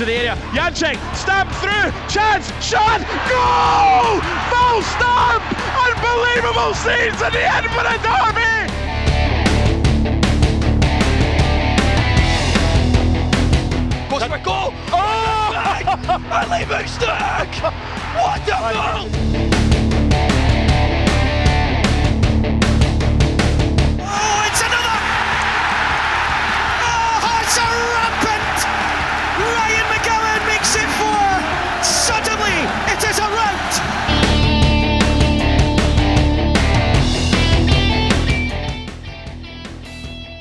into the area. Janczek, stamp through, chance, shot, goal! Full stamp! Unbelievable scenes at the the derby! Postma goal! Oh! Ali Moustak! What a goal!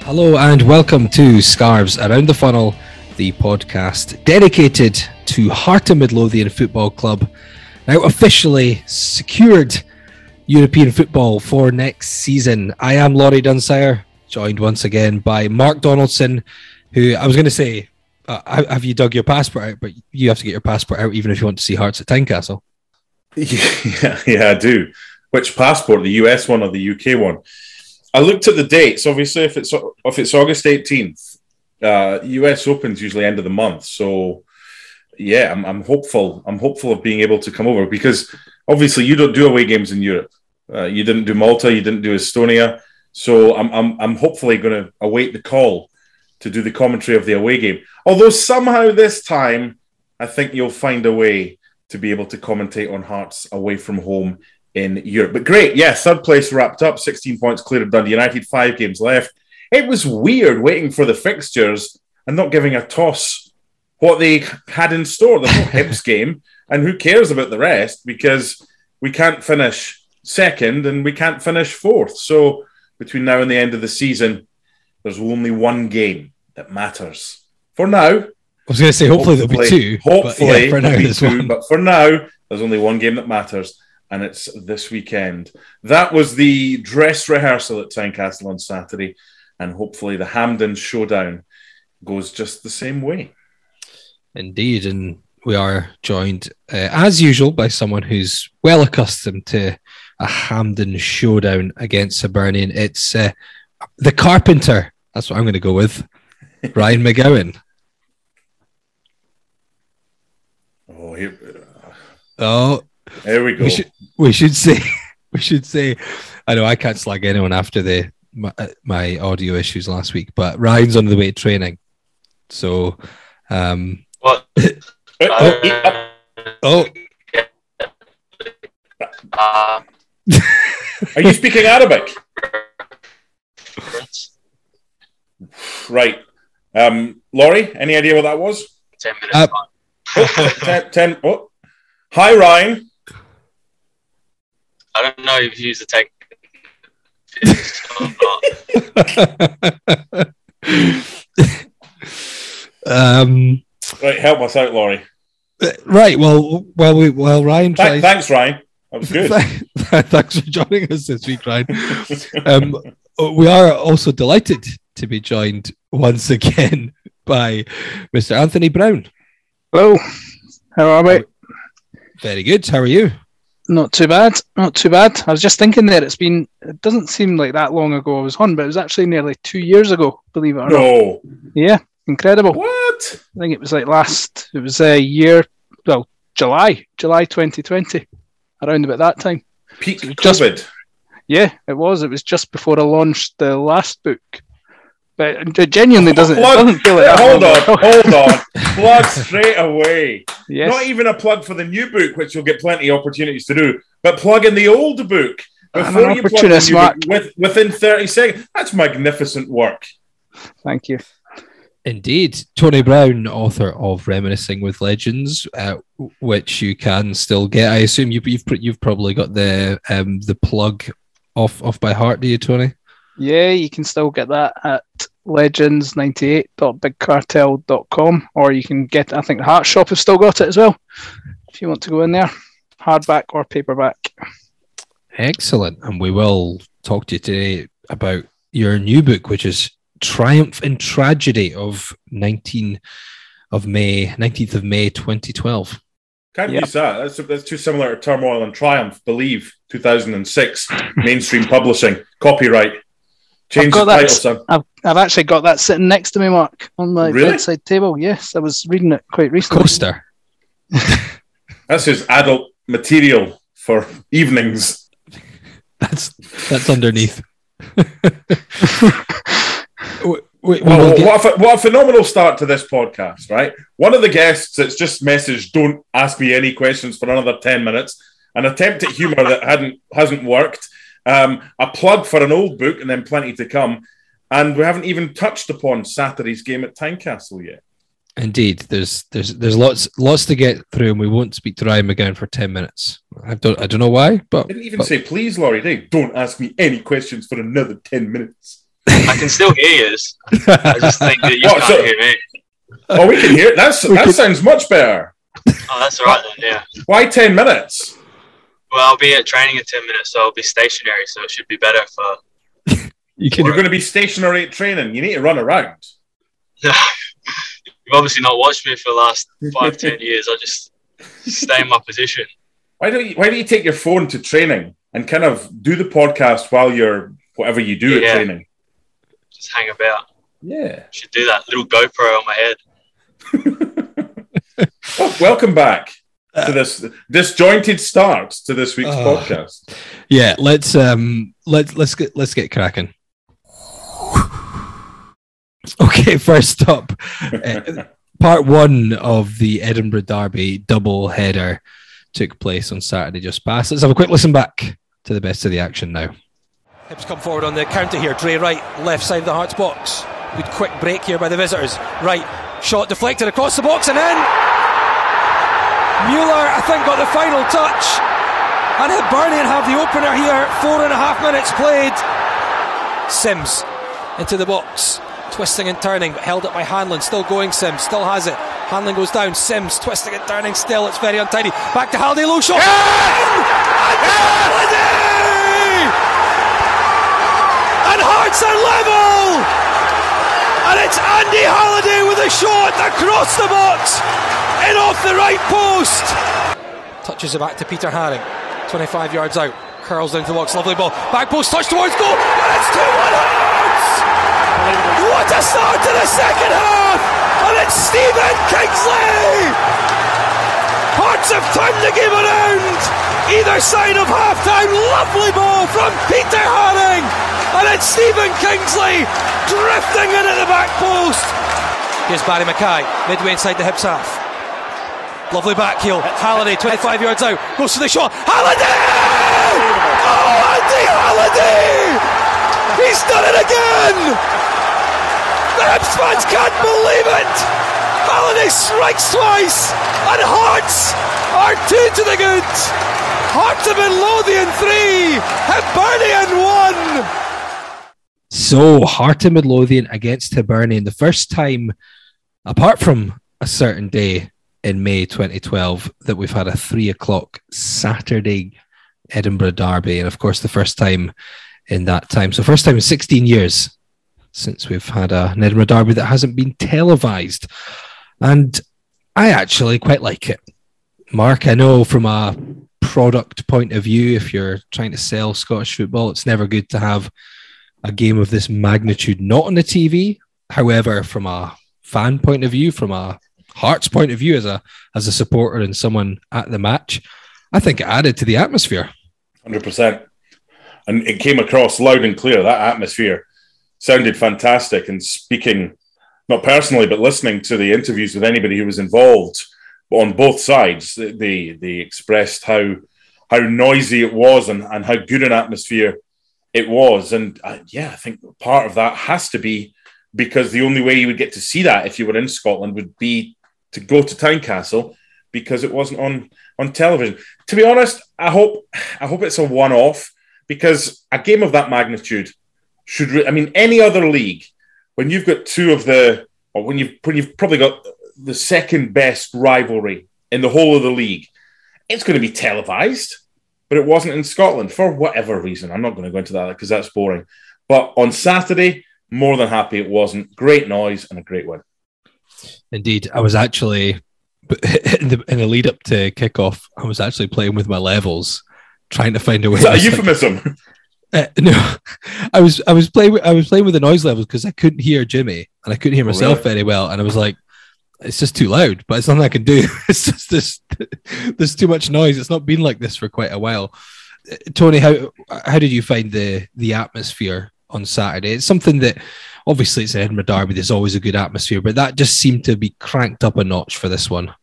Hello and welcome to Scarves Around the Funnel, the podcast dedicated to Heart of Midlothian Football Club, now officially secured European football for next season. I am Laurie Dunsire, joined once again by Mark Donaldson, who I was going to say, uh, have you dug your passport out? But you have to get your passport out even if you want to see Hearts at Tynecastle. Yeah, yeah, I do. Which passport? The US one or the UK one? I looked at the dates. Obviously, if it's if it's August eighteenth, uh, US Open's usually end of the month. So, yeah, I'm, I'm hopeful. I'm hopeful of being able to come over because obviously you don't do away games in Europe. Uh, you didn't do Malta. You didn't do Estonia. So I'm I'm, I'm hopefully going to await the call to do the commentary of the away game. Although somehow this time, I think you'll find a way to be able to commentate on Hearts away from home in Europe. But great, yeah, third place wrapped up, 16 points clear of Dundee United, five games left. It was weird waiting for the fixtures and not giving a toss what they had in store. The whole Hibs game, and who cares about the rest because we can't finish second and we can't finish fourth. So between now and the end of the season, there's only one game that matters. For now, I was going to say, hopefully, there'll be two. Hopefully, but yeah, for now, there'll be two, one. But for now, there's only one game that matters, and it's this weekend. That was the dress rehearsal at Tynecastle on Saturday, and hopefully the Hampden showdown goes just the same way. Indeed, and we are joined, uh, as usual, by someone who's well accustomed to a Hampden showdown against Hibernian. It's uh, the Carpenter. That's what I'm going to go with. Ryan McGowan. Oh, here, Oh, there we go. we should we should say we should say. I know I can't slag anyone after the my, uh, my audio issues last week, but Ryan's on the way to training, so um, What? Oh, oh, oh, Uh, are you speaking Arabic? Right. Um, Laurie, any idea what that was? ten minutes. Uh. Oh, ten, ten, oh. Hi, Ryan. I don't know if you use the tech. um, Right, help us out, Laurie. right. Well, well, we, well, Ryan Th- tries. thanks, Ryan. That was good. Thanks for joining us this week, Ryan. Um, we are also delighted to be joined once again by Mr. Anthony Brown. Hello, how are we? Very good. How are you? Not too bad, not too bad. I was just thinking there, it's been, it doesn't seem like that long ago I was on, but it was actually nearly two years ago, believe it or not. no. Yeah, incredible. What? I think it was like last, it was a year, well, July, July 2020, around about that time. Peak Just- COVID. Yeah, it was. It was just before I launched the last book. But it genuinely doesn't, it Plug- doesn't feel like that hold on, hold on. Plug straight away. Yes. Not even a plug for the new book, which you'll get plenty of opportunities to do, but plug in the old book before you plug the new book Mark. with, within 30 seconds. That's magnificent work. Thank you. Indeed. Tony Brown, author of Reminiscing with Legends, uh, which you can still get. I assume you, you've, you've probably got the um, the plug off, off by heart, do you, Tony? Yeah, you can still get that at legends98.bigcartel.com or you can get I think the Heart Shop has still got it as well if you want to go in there. Hardback or paperback. Excellent. And we will talk to you today about your new book, which is Triumph and Tragedy of 19 of May, 19th of May 2012. Can't Yeah. use that. That's, that's too similar to Turmoil and Triumph, Believe, 2006, mainstream publishing, copyright. Change got the that. title, son. I've, I've actually got that sitting next to me, Mark, on my Really? bedside table. Yes, I was reading it quite recently. Coaster. That's his adult material for evenings. That's that's underneath. we, we, we Well, get- what, a, what a phenomenal start to this podcast, right? One of the guests that's just messaged, "Don't ask me any questions for another ten minutes." An attempt at humour that hadn't hasn't worked. Um, a plug for an old book, and then plenty to come. And we haven't even touched upon Saturday's game at Tynecastle yet. Indeed, there's there's there's lots lots to get through, and we won't speak to Ryan McGowan for ten minutes. I don't I don't know why, but I Didn't even but- say, "Please, Laurie Day, don't ask me any questions for another ten minutes." I can still hear you. I just think that you Oh, can't so- hear me. Oh, we can hear. That's We that could- sounds much better. Oh, that's all right then. Yeah. Why ten minutes? Well, I'll be at training in ten minutes, so I'll be stationary, so it should be better for. Uh, you can You're going to be stationary at training. You need to run around. You've obviously not watched me for the last five, ten years. I just stay in my position. Why don't you Why don't you take your phone to training and kind of do the podcast while you're whatever you do Yeah. at training? Just hang about. Yeah. Should do that little GoPro on my head. Well, oh, welcome back to this disjointed start to this week's Oh. podcast. yeah. Let's um let's let's get let's get cracking. Okay, first up, uh, part one of the Edinburgh Derby double header took place on Saturday just past. Let's have a quick listen back to the best of the action now. Hibs come forward on the counter here. Drey Wright, left side of the Hearts box. Good quick break here by the visitors. Right, shot deflected across the box and in. Mueller, I think, got the final touch. And Hibernian have the opener here. Four and a half minutes played. Simms into the box. Twisting and turning, but held up by Hanlon. Still going, Simms. Still has it. Hanlon goes down. Simms twisting and turning. Still, it's very untidy. Back to Halliday. Low shot. And Halliday! And Hearts are level! And it's Andy Halliday with a shot across the box and off the right post. Touches it back to Peter Haring, 25 yards out. Curls into to the box, lovely ball. Back post, touch towards goal, and it's 2 1 Hearts! What a start to the second half! And it's Stephen Kingsley! Hearts have turned the game around! Either side of half time, lovely ball from Peter Haring! And it's Stephen Kingsley drifting in at the back post. Here's Barrie McKay, midway inside the Hibs half. Lovely back heel. Halliday, 25 yards out, goes to the shot. Halliday! Oh, Andy Halliday! He's done it again! The Hibs fans can't believe it! Halliday strikes twice, and Hearts are two to the good. Heart of Midlothian three, Hibernian one. So, Heart of Midlothian against Hibernian, the first time, apart from a certain day in May 2012, that we've had a three o'clock Saturday Edinburgh Derby. And of course, the first time in that time. So, first time in 16 years since we've had a, an Edinburgh Derby that hasn't been televised. And I actually quite like it. Mark, I know from a product point of view, if you're trying to sell Scottish football, it's never good to have a game of this magnitude not on the TV. However, from a fan point of view, from a Hearts point of view, as a as a supporter and someone at the match, I think it added to the atmosphere. Hundred percent, and it came across loud and clear. That atmosphere sounded fantastic. And speaking, not personally, but listening to the interviews with anybody who was involved on both sides, they they expressed how how noisy it was and, and how good an atmosphere it was. And uh, yeah, I think part of that has to be because the only way you would get to see that if you were in Scotland would be to go to Tynecastle because it wasn't on on television. To be honest, I hope I hope it's a one off because a game of that magnitude should. Re- I mean, any other league when you've got two of the or when you've when you've probably got the second best rivalry in the whole of the league, it's going to be televised. But it wasn't in Scotland for whatever reason. I'm not going to go into that because that's boring. But on Saturday, more than happy it wasn't. Great noise and a great win. Indeed, I was actually in the, in the lead up to kickoff. I was actually playing with my levels, trying to find a way. Is that a to- euphemism? Uh, no, I was I was playing with, I was playing with the noise levels because I couldn't hear Jimmy and I couldn't hear myself really? very well, and I was like, it's just too loud. But it's nothing I can do. It's just this. There's too much noise. It's not been like this for quite a while. Uh, Tony, how how did you find the the atmosphere on Saturday? It's something that obviously it's an Edinburgh Derby. There's always a good atmosphere, but that just seemed to be cranked up a notch for this one.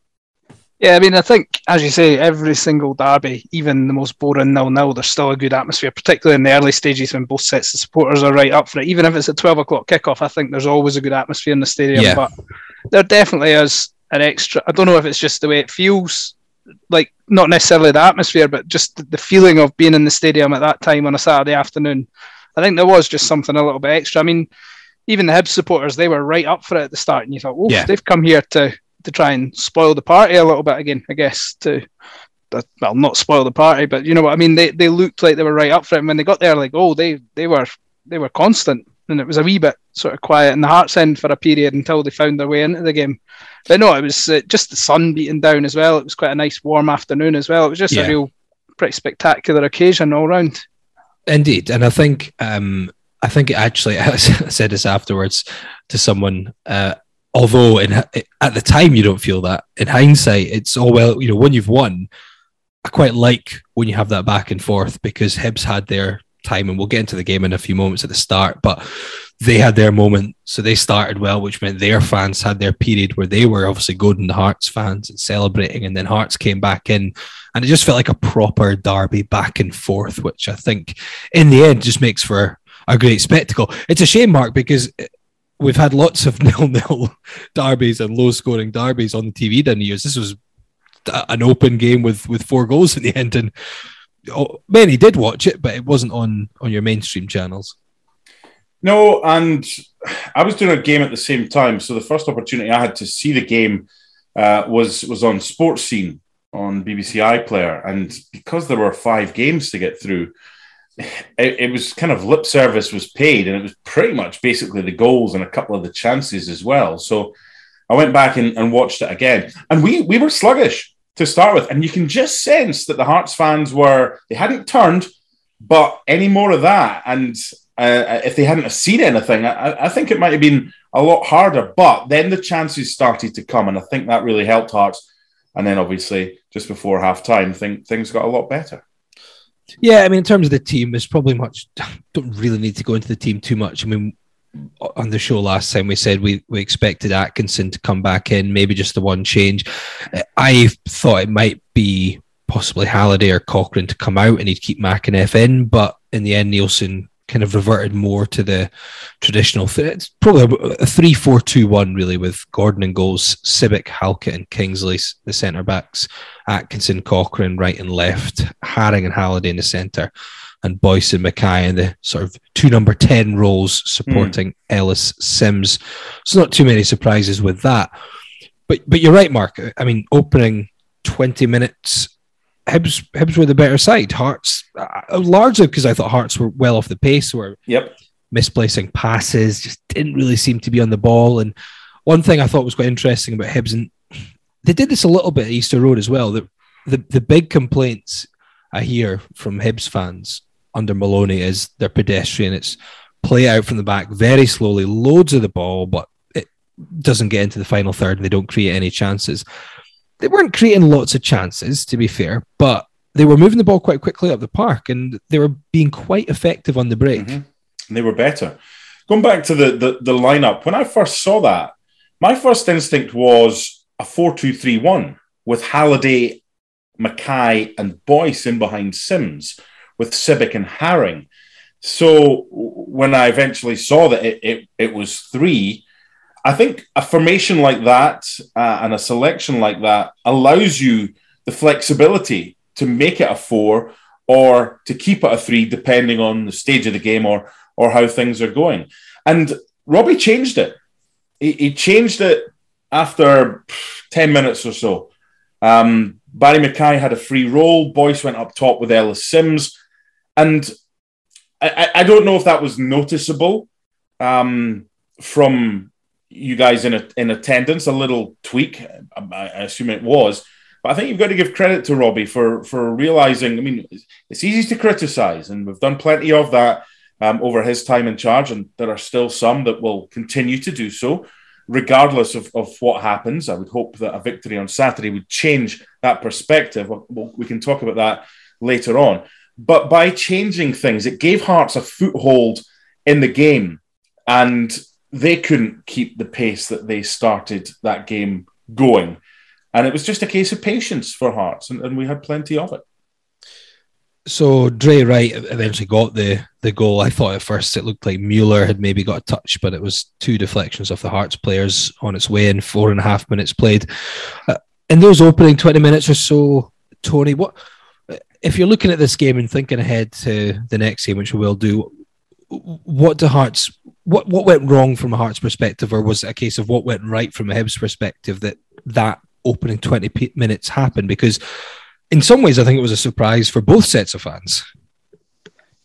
Yeah, I mean, I think, as you say, every single derby, even the most boring nil nil, there's still a good atmosphere, particularly in the early stages when both sets of supporters are right up for it. Even if it's a 12 o'clock kickoff, I think there's always a good atmosphere in the stadium. Yeah. But there definitely is an extra. I don't know if it's just the way it feels, like not necessarily the atmosphere, but just the feeling of being in the stadium at that time on a Saturday afternoon. I think there was just something a little bit extra. I mean, even the Hibs supporters, they were right up for it at the start, and you thought, oh, Yeah. they've come here to to try and spoil the party a little bit again, I guess. To well, not spoil the party, but you know what I mean. They they looked like they were right up for it. And when they got there, like, oh, they they were they were constant, and it was a wee bit sort of quiet in the Hearts end for a period until they found their way into the game. But no, it was uh, just the sun beating down as well. It was quite a nice warm afternoon as well. It was just Yeah. a real pretty spectacular occasion all round. Indeed, and I think um, I think it actually I said this afterwards to someone. Uh, although in, at the time you don't feel that, in hindsight, it's all well. You know, when you've won, I quite like when you have that back and forth because Hibs had their time, and we'll get into the game in a few moments at the start, but they had their moment, so they started well, which meant their fans had their period where they were obviously the Hearts fans and celebrating, and then Hearts came back in, and it just felt like a proper derby back and forth, which I think in the end just makes for a great spectacle. It's a shame, Mark, because we've had lots of nil-nil derbies and low-scoring derbies on the TV down the years. This was an open game with with four goals in the end, and oh, many did watch it, but it wasn't on on your mainstream channels. No, and I was doing a game at the same time. So the first opportunity I had to see the game uh, was was on Sportscene on BBC iPlayer, and because there were five games to get through, it, it was kind of lip service was paid, and it was pretty much basically the goals and a couple of the chances as well. So I went back and, and watched it again, and we we were sluggish to start with, and you can just sense that the Hearts fans were they hadn't turned, but any more of that, and uh, if they hadn't seen anything, I, I think it might have been a lot harder. But then the chances started to come, and I think that really helped Hearts. And then obviously, just before half time, think, things got a lot better. Yeah, I mean, in terms of the team, there's probably much. Don't really need to go into the team too much. I mean, on the show last time, we said we, we expected Atkinson to come back in, maybe just the one change. I thought it might be possibly Halliday or Cochrane to come out and he'd keep McInnes in, but in the end, Neilson kind of reverted more to the traditional. It's probably a three-four-two-one really with Gordon and goals, Sibbick, Halkett, and Kingsley, the centre backs, Atkinson, Cochrane, right and left, Haring and Halliday in the centre, and Boyce and McKay in the sort of two number 10 roles supporting Ellis Simms. So, not too many surprises with that. But, but you're right, Mark. I mean, opening 20 minutes Hibs, Hibs were the better side. Hearts, uh, largely because I thought Hearts were well off the pace, were Yep. misplacing passes, just didn't really seem to be on the ball. And one thing I thought was quite interesting about Hibs, and they did this a little bit at Easter Road as well. The, the, the big complaints I hear from Hibs fans under Maloney is they're pedestrian. It's play out from the back very slowly, loads of the ball, but it doesn't get into the final third and they don't create any chances they weren't creating lots of chances, to be fair, but they were moving the ball quite quickly up the park and they were being quite effective on the break. Mhm. And they were better. Going back to the, the, the lineup, when I first saw that, my first instinct was a 4 2 3 1 with Halliday, McKay, and Boyce in behind Simms, with Sibbick and Haring. So when I eventually saw that it, it, it was three, I think a formation like that uh, and a selection like that allows you the flexibility to make it a four or to keep it a three, depending on the stage of the game or or how things are going. And Robbie changed it. He, he changed it after ten minutes or so. Um, Barrie McKay had a free roll. Boyce went up top with Ellis Simms, and I, I- I don't know if that was noticeable um, from you guys in a, in attendance. A little tweak, I, I assume it was, But I think you've got to give credit to Robbie for for realizing. I mean, it's easy to criticize, and we've done plenty of that um, over his time in charge, and there are still some that will continue to do so, regardless of, of what happens. I would hope that a victory on Saturday would change that perspective. We can talk about that later on. But by changing things, it gave Hearts a foothold in the game, and they couldn't keep the pace that they started that game going. And it was just a case of patience for Hearts, and, and we had plenty of it. So Drey Wright eventually got the the goal. I thought at first it looked like Mueller had maybe got a touch, but it was two deflections of the Hearts players on its way in. Four and a half minutes played. Uh, in those opening twenty minutes or so, Tony, what if you're looking at this game and thinking ahead to the next game, which we will do? What do Hearts? What what went wrong from a Hearts perspective, or was it a case of what went right from a Hibs perspective that that opening twenty minutes happened? Because in some ways, I think it was a surprise for both sets of fans.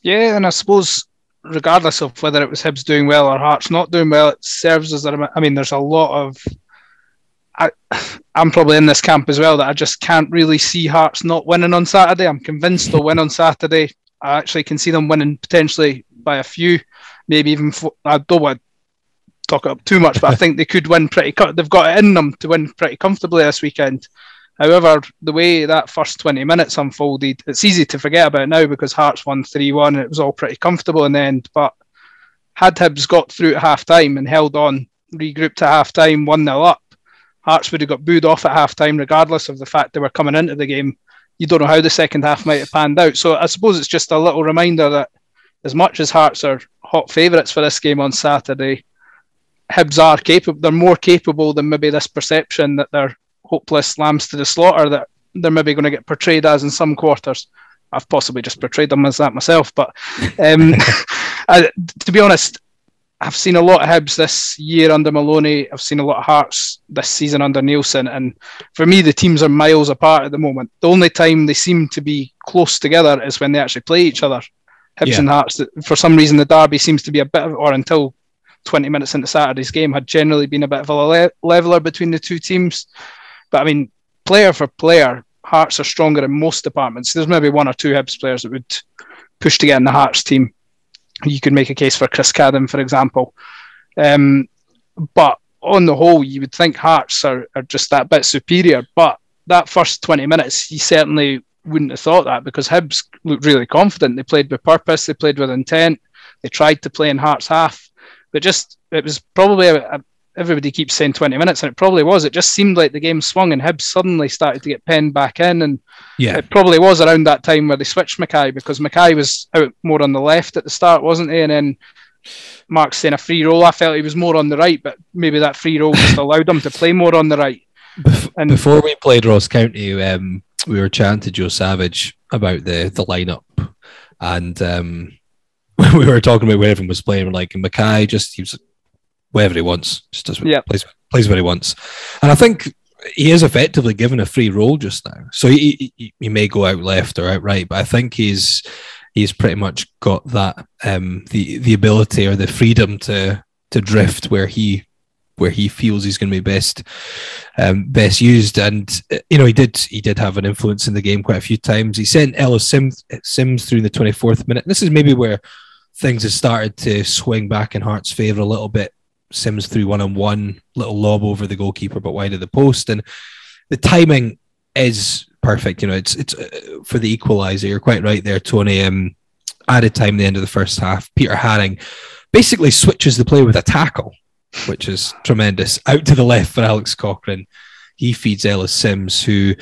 Yeah, and I suppose regardless of whether it was Hibs doing well or Hearts not doing well, it serves as a. I mean, there's a lot of. I, I'm probably in this camp as well that I just can't really see Hearts not winning on Saturday. I'm convinced they'll win on Saturday. I actually can see them winning potentially by a few, maybe even. Four, I don't want to talk up too much, but I think they could win pretty. They've got it in them to win pretty comfortably this weekend. However, the way that first 20 minutes unfolded, it's easy to forget about now because Hearts won 3 1 and it was all pretty comfortable in the end. But had Hibs got through at half time and held on, regrouped at half time, 1 0 up, Hearts would have got booed off at half time, regardless of the fact they were coming into the game. You don't know how the second half might have panned out. So I suppose it's just a little reminder that as much as Hearts are hot favourites for this game on Saturday, Hibs are capable. They're more capable than maybe this perception that they're hopeless lambs to the slaughter that they're maybe going to get portrayed as in some quarters. I've possibly just portrayed them as that myself, but um, I, to be honest, I've seen a lot of Hibs this year under Maloney. I've seen a lot of Hearts this season under Neilson, and for me, the teams are miles apart at the moment. The only time they seem to be close together is when they actually play each other. Hibs yeah. and Hearts. For some reason, the derby seems to be a bit of, or until 20 minutes into Saturday's game, had generally been a bit of a le- leveler between the two teams. But I mean, player for player, Hearts are stronger in most departments. There's maybe one or two Hibs players that would push to get in the Hearts team. You could make a case for Chris Cadden, for example. Um, but on the whole, you would think Hearts are, are just that bit superior. But that first 20 minutes, you certainly wouldn't have thought that because Hibs looked really confident. They played with purpose, they played with intent, they tried to play in Hearts half. But just, it was probably a, a, everybody keeps saying 20 minutes, and it probably was. It just seemed like the game swung, and Hibs suddenly started to get penned back in. And yeah, it probably was around that time where they switched McKay because McKay was out more on the left at the start, wasn't he? And then Mark's saying a free roll. I felt he was more on the right, but maybe that free roll just allowed him to play more on the right. And before we played Ross County, um, we were chatting to Joe Savage about the the lineup, and um, we were talking about where everyone was playing. Like McKay, just he was wherever he wants. Just does yeah. plays plays where he wants. And I think he is effectively given a free role just now. So he, he, he may go out left or out right, but I think he's he's pretty much got that um, the the ability or the freedom to to drift where he where he feels he's going to be best um, best used. And you know, he did he did have an influence in the game quite a few times. He sent Ellis Simms, Simms through the twenty fourth minute. This is maybe where things have started to swing back in Hart's favour a little bit. Simms through one on one, little lob over the goalkeeper, but wide of the post, and the timing is perfect. You know, it's it's uh, for the equaliser. You're quite right there, Tony. Um, added time the end of the first half. Peter Haring basically switches the play with a tackle, which is tremendous. Out to the left for Alex Cochrane. He feeds Ellis Simms, who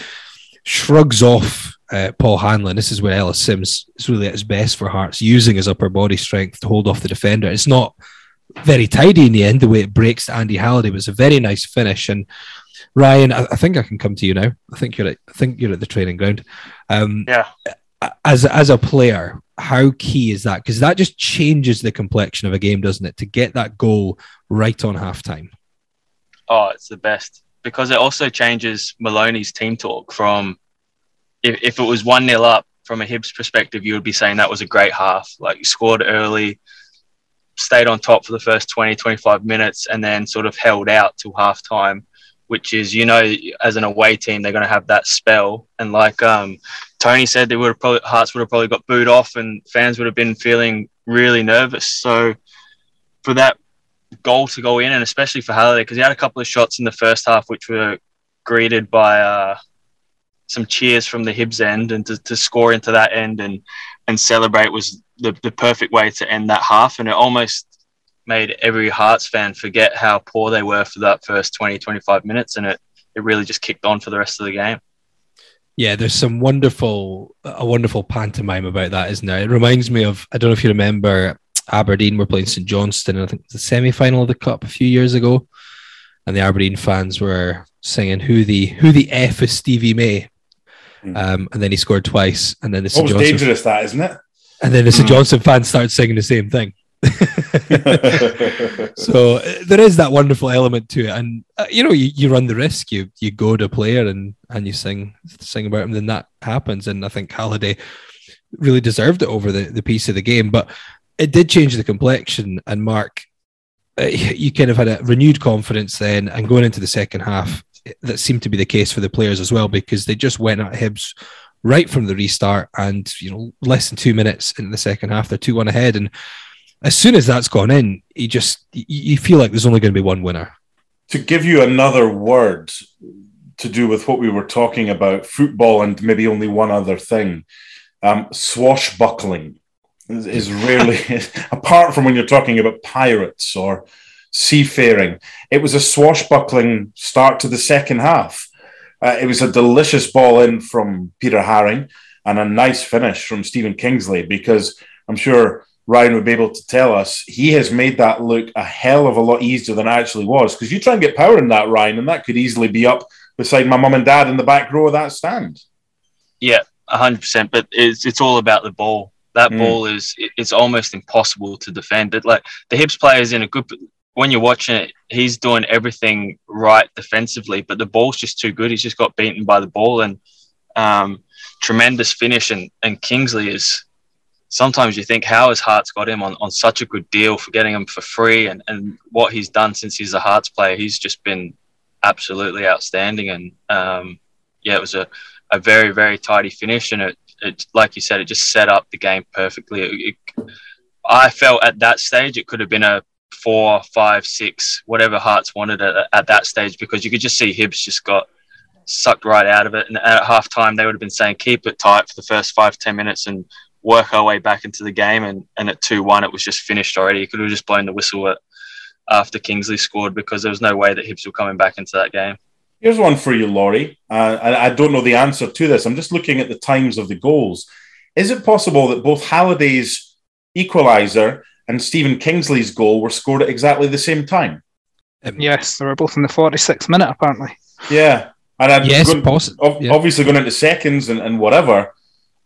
shrugs off uh, Paul Hanlon. This is where Ellis Simms is really at his best for Hearts, using his upper body strength to hold off the defender. It's not very tidy in the end. The way it breaks to Andy Halliday was a very nice finish. And Ryan, I, I, think I can come to you now. I think you're at, I think you're at the training ground. Um, yeah. As as a player, how key is that? Because that just changes the complexion of a game, doesn't it? To get that goal right on halftime. Oh, it's the best because it also changes Maloney's team talk from if, if it was one 0 up from a Hibs perspective, you would be saying that was a great half. Like you scored early, stayed on top for the first 20, 25 minutes and then sort of held out till half time. which is you know as an away team they're going to have that spell, and like um, Tony said, they would have probably Hearts would have probably got booed off, and fans would have been feeling really nervous. So for that goal to go in, and especially for Halliday, because he had a couple of shots in the first half which were greeted by uh, some cheers from the Hibs end, and to, to score into that end and and celebrate was the, the perfect way to end that half. And it almost made every Hearts fan forget how poor they were for that first 20, 25 minutes. And it, it really just kicked on for the rest of the game. Yeah, there's some wonderful, a wonderful pantomime about that, isn't there? It reminds me of, I don't know if you remember, Aberdeen were playing St Johnstone, and I think it was the semi final of the Cup a few years ago. And the Aberdeen fans were singing "Who the Who the F is Stevie May," Mm. Um, and then he scored twice. And then the St. Johnstone, dangerous that, isn't it? And then the St. Mm. Johnstone fans started singing the same thing. so uh, there is that wonderful element to it, and uh, you know you, you run the risk. You you go to a player and and you sing sing about him, then that happens. And I think Halliday really deserved it over the the piece of the game, but it did change the complexion. And Mark, uh, you kind of had a renewed confidence then, and going into the second half, that seemed to be the case for the players as well because they just went at Hibs right from the restart and you know less than two minutes in the second half they're two one ahead and as soon as that's gone in you just you feel like there's only going to be one winner to give you another word to do with what we were talking about football and maybe only one other thing um, swashbuckling is, is rarely apart from when you're talking about pirates or seafaring. It was a swashbuckling start to the second half. Uh, it was a delicious ball in from Peter Haring and a nice finish from Stephen Kingsley because I'm sure Ryan would be able to tell us he has made that look a hell of a lot easier than it actually was. Because you try and get power in that, Ryan, and that could easily be up beside my mum and dad in the back row of that stand. Yeah, hundred percent. But it's it's all about the ball. That mm. ball is it's almost impossible to defend. It like the Hibs is in a good when you're watching it, he's doing everything right defensively, but the ball's just too good. He's just got beaten by the ball and um, tremendous finish. And, and Kingsley is sometimes you think, how has Hearts got him on, on such a good deal for getting him for free? And, and what he's done since he's a Hearts player, he's just been absolutely outstanding. And um, yeah, it was a, a very, very tidy finish. And it, it, like you said, it just set up the game perfectly. It, it, I felt at that stage it could have been a four, five, six, whatever Hearts wanted at, at that stage because you could just see Hibs just got sucked right out of it. And at half time, they would have been saying, keep it tight for the first five, ten minutes and work our way back into the game. And, and at 2 1, it was just finished already. You could have just blown the whistle at, after Kingsley scored because there was no way that Hibs were coming back into that game. Here's one for you, Laurie. Uh, I, I don't know the answer to this. I'm just looking at the times of the goals. Is it possible that both Halliday's equaliser and Stephen Kingsley's goal were scored at exactly the same time. Um, yes, they were both in the 46th minute, apparently. Yeah. And I'm yes, going, possible. yeah. obviously going into seconds and, and whatever.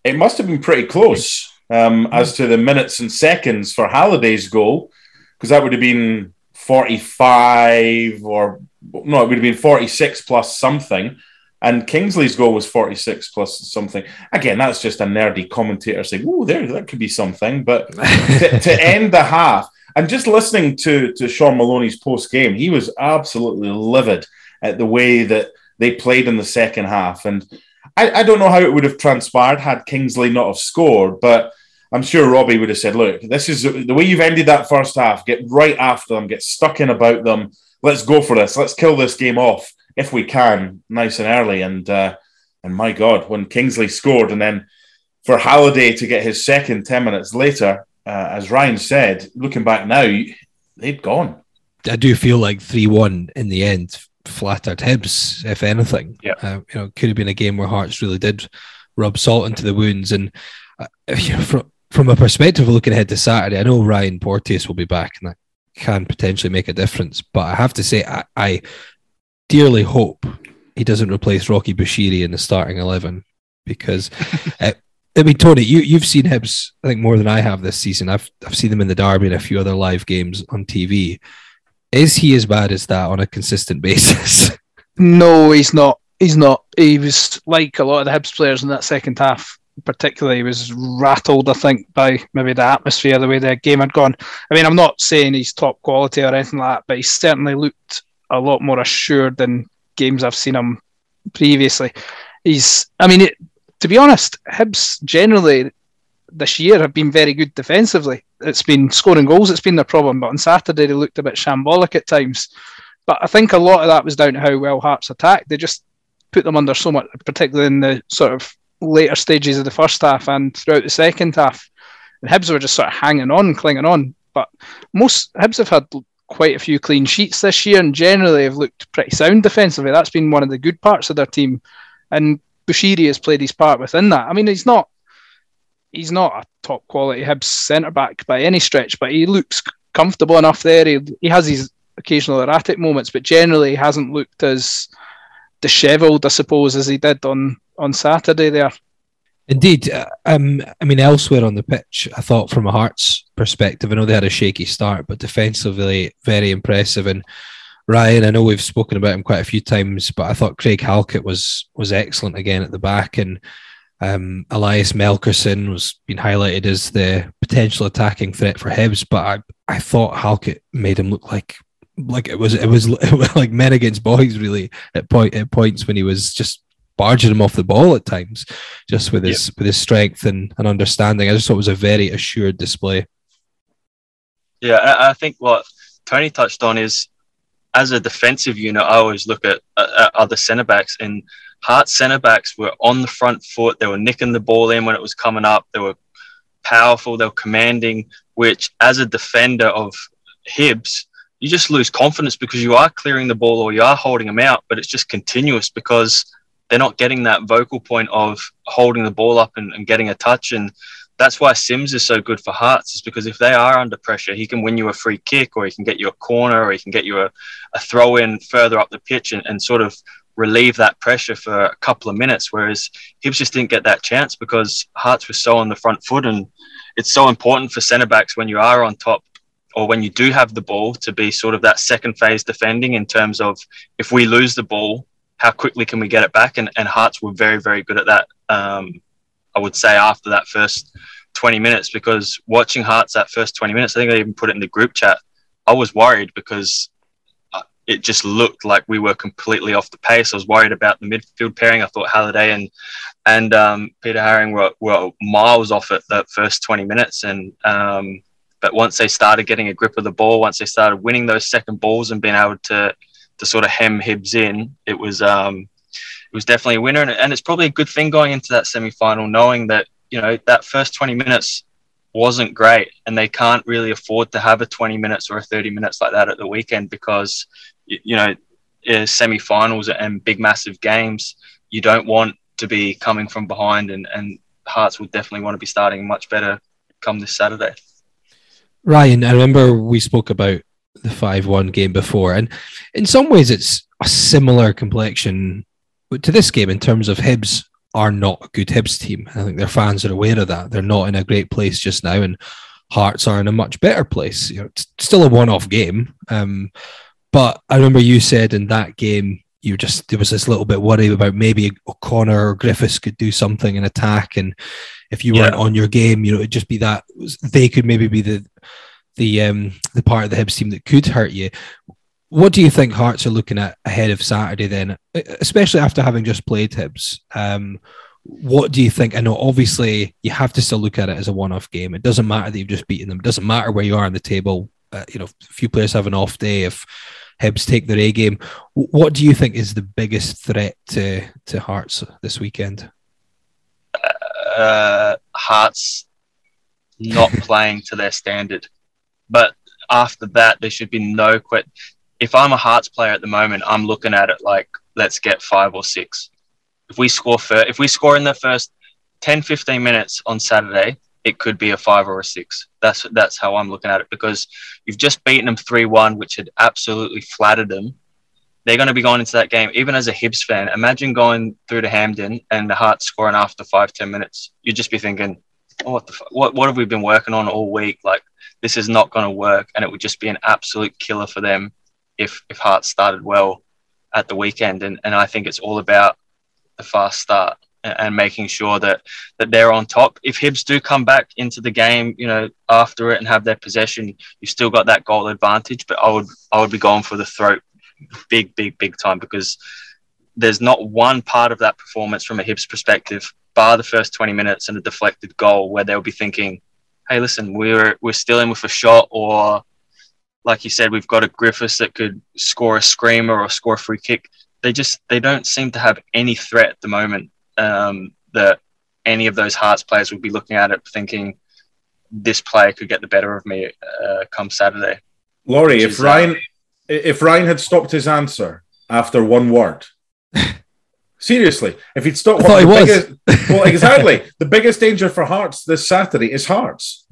It must have been pretty close um, mm-hmm. as to the minutes and seconds for Halliday's goal, because that would have been 45 or no, it would have been 46 plus something. And Kingsley's goal was 46 plus something. Again, that's just a nerdy commentator saying, oh, there, that could be something. But to, to, end the half, and just listening to, to Shaun Maloney's post game, he was absolutely livid at the way that they played in the second half. And I, I don't know how it would have transpired had Kingsley not have scored, but I'm sure Robbie would have said, look, this is the way you've ended that first half. Get right after them, get stuck in about them. Let's go for this. Let's kill this game off if we can, nice and early. And uh, and my God, when Kingsley scored, and then for Halliday to get his second ten minutes later, uh, as Ryan said, looking back now, they'd gone. I do feel like three one in the end flattered Hibs, if anything. Yeah, uh, you know, could have been a game where Hearts really did rub salt into the wounds. And uh, you know, from from a perspective of looking ahead to Saturday, I know Ryan Porteous will be back, and that can potentially make a difference. But I have to say, I, I dearly hope he doesn't replace Rocky Bushiri in the starting eleven because. uh, I mean, Tony, you you've seen Hibs, I think, more than I have this season. I've I've seen them in the Derby and a few other live games on TV. Is he as bad as that on a consistent basis? no, he's not. He's not. He was like a lot of the Hibs players in that second half. Particularly, he was rattled, I think, by maybe the atmosphere, the way the game had gone. I mean, I'm not saying he's top quality or anything like that, but he certainly looked a lot more assured than games I've seen him previously. He's, I mean, it, to be honest, Hibs generally this year have been very good defensively. It's been scoring goals, it's been their problem, but on Saturday they looked a bit shambolic at times. But I think a lot of that was down to how well Hearts attacked. They just put them under so much, particularly in the sort of later stages of the first half and throughout the second half. And Hibs were just sort of hanging on, clinging on. But most Hibs have had quite a few clean sheets this year and generally have looked pretty sound defensively. That's been one of the good parts of their team. And Bushiri has played his part within that. I mean, he's not he's not a top quality Hibs centre back by any stretch, but he looks comfortable enough there. He, he has his occasional erratic moments, but generally he hasn't looked as dishevelled, I suppose, as he did on on Saturday there. Indeed, uh, um, I mean elsewhere on the pitch, I thought from a Hearts perspective, I know they had a shaky start, but defensively very impressive. And Ryan, I know we've spoken about him quite a few times, but I thought Craig Halkett was was excellent again at the back, and um, Elias Melkersen was being highlighted as the potential attacking threat for Hibs, but I, I thought Halkett made him look like like it was it was, it was like men against boys really at point at points when he was just barging him off the ball at times, just with his yep. with his strength and, and understanding. I just thought it was a very assured display. Yeah, I, I think what Tony touched on is as a defensive unit, I always look at, at other centre backs, and Hearts centre backs were on the front foot. They were nicking the ball in when it was coming up. They were powerful. They were commanding. Which, as a defender of Hibs, you just lose confidence because you are clearing the ball or you are holding them out, but it's just continuous because they're not getting that vocal point of holding the ball up and, and getting a touch. And that's why Simms is so good for Hearts, is because if they are under pressure, he can win you a free kick or he can get you a corner or he can get you a, a throw in further up the pitch and, and sort of relieve that pressure for a couple of minutes. Whereas Hibs just didn't get that chance because Hearts was so on the front foot. And it's so important for centre backs when you are on top or when you do have the ball to be sort of that second phase defending in terms of if we lose the ball, how quickly can we get it back? And, and Hearts were very, very good at that. Um, I would say after that first 20 minutes, because watching Hearts that first 20 minutes, I think I even put it in the group chat. I was worried because it just looked like we were completely off the pace. I was worried about the midfield pairing. I thought Halliday and and um, Peter Haring were, were miles off at that first 20 minutes. And um, but once they started getting a grip of the ball, once they started winning those second balls and being able to to sort of hem Hibs in, it was um, it was definitely a winner, and, and it's probably a good thing going into that semi final, knowing that you know that first twenty minutes wasn't great, and they can't really afford to have a twenty minutes or a thirty minutes like that at the weekend because you know semi-finals and big massive games, you don't want to be coming from behind, and and Hearts will definitely want to be starting much better come this Saturday. Ryan, I remember we spoke about the 5 1 game before. And in some ways, it's a similar complexion to this game in terms of Hibs are not a good Hibs team. I think their fans are aware of that. They're not in a great place just now, and Hearts are in a much better place. You know, it's still a one off game. Um, but I remember you said in that game, you just there was this little bit worried about maybe O'Connor or Griffiths could do something in attack, and if you weren't on your game, you know, it'd just be that they could maybe be the the um, the part of the Hibs team that could hurt you. What do you think Hearts are looking at ahead of Saturday then, especially after having just played Hibs? Um, what do you think? I know obviously you have to still look at it as a one-off game. It doesn't matter that you've just beaten them. It doesn't matter where you are on the table. Uh, you know, a few players have an off day. If Hibs take their A game, what do you think is the biggest threat to to Hearts this weekend? Uh, Hearts not playing to their standard. But after that, there should be no quit. If I'm a Hearts player at the moment, I'm looking at it like, let's get five or six. If we score fir- if we score in the first 10, 15 minutes on Saturday, it could be a five or a six. That's that's how I'm looking at it because you've just beaten them three one, which had absolutely flattered them. They're going to be going into that game, even as a Hibs fan. Imagine going through to Hampden and the Hearts scoring after five ten minutes. You'd just be thinking, oh, what the what what have we been working on all week? Like this is not going to work, and it would just be an absolute killer for them if if Hearts started well at the weekend. And and I think it's all about the fast start and, making sure that that they're on top. If Hibs do come back into the game, you know, after it and have their possession, you've still got that goal advantage. But I would I would be going for the throat big, big, big time because there's not one part of that performance from a Hibs perspective, bar the first 20 minutes and a deflected goal, where they'll be thinking, "Hey, listen, we're we're still in with a shot," or like you said, we've got a Griffiths that could score a screamer or score a free kick. They just they don't seem to have any threat at the moment um, that any of those Hearts players would be looking at it thinking this player could get the better of me uh, come Saturday. Laurie, if is, uh, Ryan if Ryan had stopped his answer after one word, seriously, if he'd stopped, I thought he was. biggest- well, exactly. the biggest danger for Hearts this Saturday is Hearts,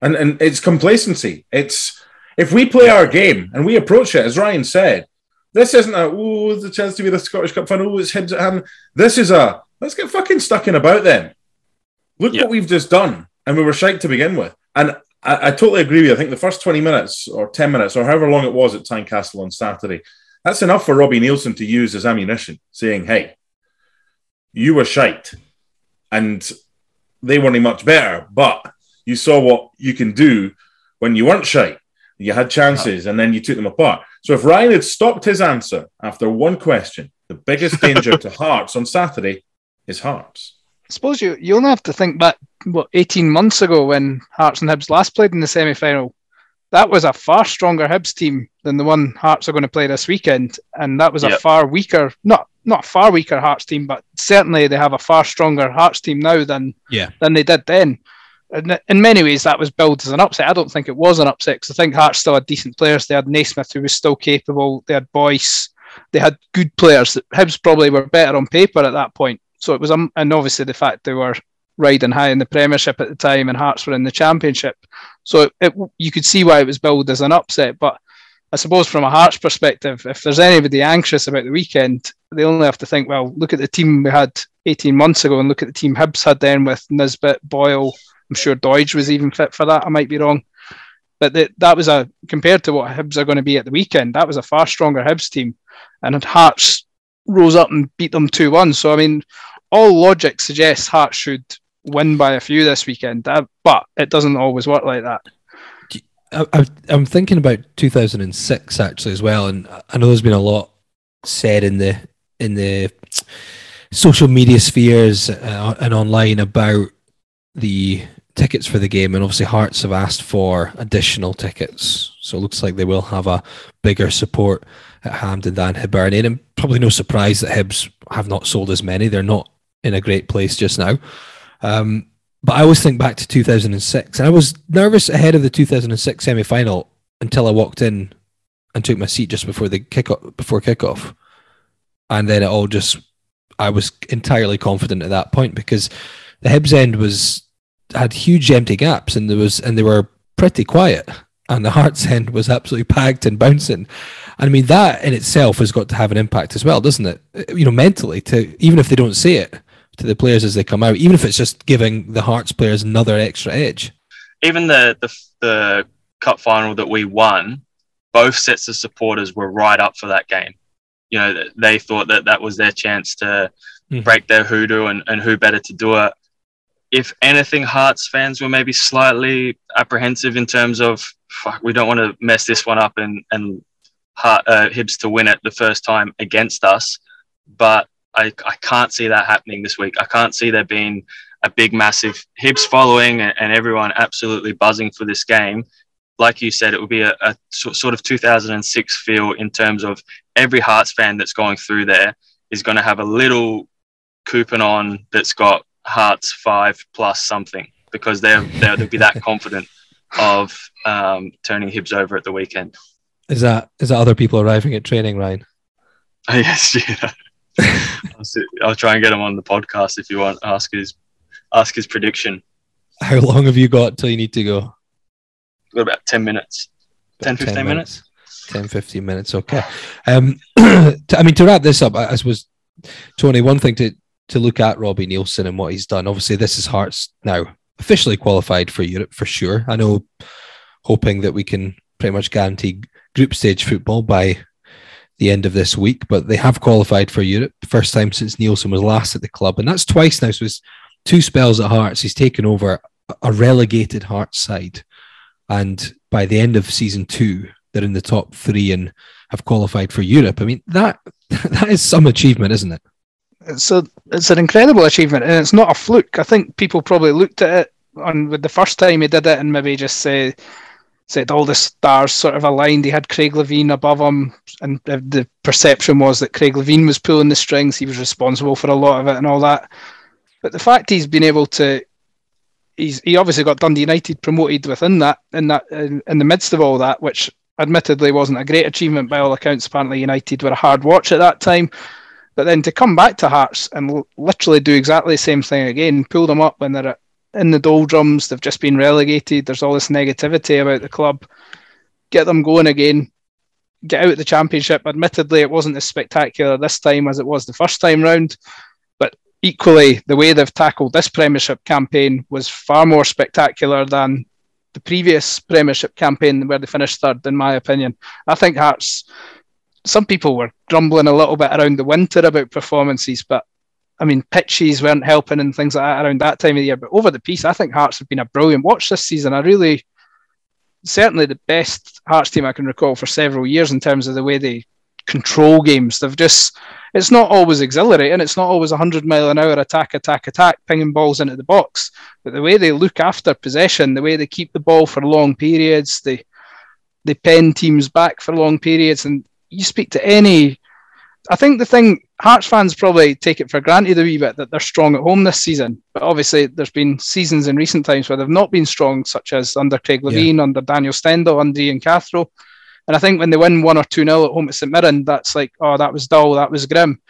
and and it's complacency. It's if we play our game and we approach it as Ryan said. This isn't a oh, the chance to be the Scottish Cup final. Oh, it's Hibs at hand. This is a let's get fucking stuck in about then. Look Yeah. what we've just done, and we were shite to begin with. And I, I totally agree with you. I think the first 20 minutes or 10 minutes or however long it was at Tynecastle on Saturday, that's enough for Robbie Neilson to use as ammunition, saying, hey, you were shite and they weren't much better, but you saw what you can do when you weren't shite. You had chances uh-huh. and then you took them apart. So if Ryan had stopped his answer after one question, the biggest danger to Hearts on Saturday is Hearts. I suppose you you only have to think back what 18 months ago when Hearts and Hibs last played in the semi final. That was a far stronger Hibs team than the one Hearts are going to play this weekend, and that was a Yep. far weaker, not not far weaker Hearts team, but certainly they have a far stronger Hearts team now than Yeah. than they did then. And in many ways, that was billed as an upset. I don't think it was an upset because I think Hearts still had decent players. They had Naismith, who was still capable. They had Boyce. They had good players. Hibs probably were better on paper at that point. So it was, um, and obviously the fact they were riding high in the Premiership at the time and Hearts were in the Championship. So it, it, you could see why it was billed as an upset. But I suppose from a Hearts perspective, if there's anybody anxious about the weekend, they only have to think, well, look at the team we had 18 months ago and look at the team Hibs had then with Nisbet, Boyle. I'm sure Doidge was even fit for that. I might be wrong. But that that was a compared to what Hibs are going to be at the weekend, that was a far stronger Hibs team. And Hearts rose up and beat them 2 1. So, I mean, all logic suggests Hearts should win by a few this weekend, uh, but it doesn't always work like that. I, I'm thinking about 2006 actually as well, and I know there's been a lot said in the in the social media spheres uh, and online about the tickets for the game, and obviously Hearts have asked for additional tickets, so it looks like they will have a bigger support at Hampden than Hibernian, and probably no surprise that Hibs have not sold as many. They're not in a great place just now. Um, but I always think back to 2006, and I was nervous ahead of the 2006 semi final until I walked in and took my seat just before the kick before kickoff, and then it all just I was entirely confident at that point because the Hibs end was had huge empty gaps and there was and they were pretty quiet, and the Hearts end was absolutely packed and bouncing. And I mean that in itself has got to have an impact as well, doesn't it? You know, mentally to even if they don't see it to the players as they come out, even if it's just giving the Hearts players another extra edge. even the, the the cup final that we won, both sets of supporters were right up for that game. You know, they thought that that was their chance to Mhm. break their hoodoo, and, and who better to do it? If anything, Hearts fans were maybe slightly apprehensive in terms of fuck, we don't want to mess this one up and and Heart, uh, Hibs to win it the first time against us. But I, I can't see that happening this week. I can't see there being a big, massive Hibs following and, and everyone absolutely buzzing for this game. Like you said, it would be a, a sort of 2006 feel in terms of every Hearts fan that's going through there is going to have a little coupon on that's got Hearts five plus something because they're, they're they'll be that confident of um, turning Hibs over at the weekend. Is that is that other people arriving at training, Ryan? yes, yeah. I'll, see- I'll try and get him on the podcast if you want. Ask his ask his prediction. How long have you got till you need to go? Got about 10 minutes. 10, 15 minutes. 10, 15 minutes. Okay. Um, to, I mean, to wrap this up, I, I suppose, Tony, one thing to, to look at Robbie Neilson and what he's done. Obviously, this is Hearts now officially qualified for Europe for sure. I know, hoping that we can pretty much guarantee group stage football by the end of this week, but they have qualified for Europe. First time since Neilson was last at the club, and that's twice now. So it's two spells at Hearts. He's taken over a relegated Hearts side. And by the end of season two, they're in the top three and have qualified for Europe. I mean, that that is some achievement, isn't it? It's a it's an incredible achievement, and it's not a fluke. I think people probably looked at it on with the first time he did it, and maybe just say said all the stars sort of aligned. He had Craig Levein above him, and the perception was that Craig Levein was pulling the strings. He was responsible for a lot of it and all that. But the fact he's been able to, he's he obviously got Dundee United promoted within that, in that in, in the midst of all that, which admittedly wasn't a great achievement by all accounts. Apparently, United were a hard watch at that time. But then to come back to Hearts and l- literally do exactly the same thing again, pull them up when they're in the doldrums, they've just been relegated. There's all this negativity about the club. Get them going again. Get out of the championship. Admittedly, it wasn't as spectacular this time as it was the first time round, but equally, the way they've tackled this Premiership campaign was far more spectacular than the previous Premiership campaign where they finished third, in my opinion. I think Hearts. Some people were grumbling a little bit around the winter about performances, but I mean, pitches weren't helping and things like that around that time of the year. But over the piece, I think Hearts have been a brilliant watch this season. I really, certainly the best Hearts team I can recall for several years in terms of the way they control games. They've just, it's not always exhilarating. It's not always 100 mile an hour attack, attack, attack, pinging balls into the box. But the way they look after possession, the way they keep the ball for long periods, they they pen teams back for long periods. And you speak to any, I think the thing Hearts fans probably take it for granted a wee bit that they're strong at home this season. But obviously, there's been seasons in recent times where they've not been strong, such as under Craig Levein, yeah. under Daniel Stendel, under Ian Cathro. And I think when they win one or two nil at home at St Mirren, that's like, oh, that was dull, that was grim.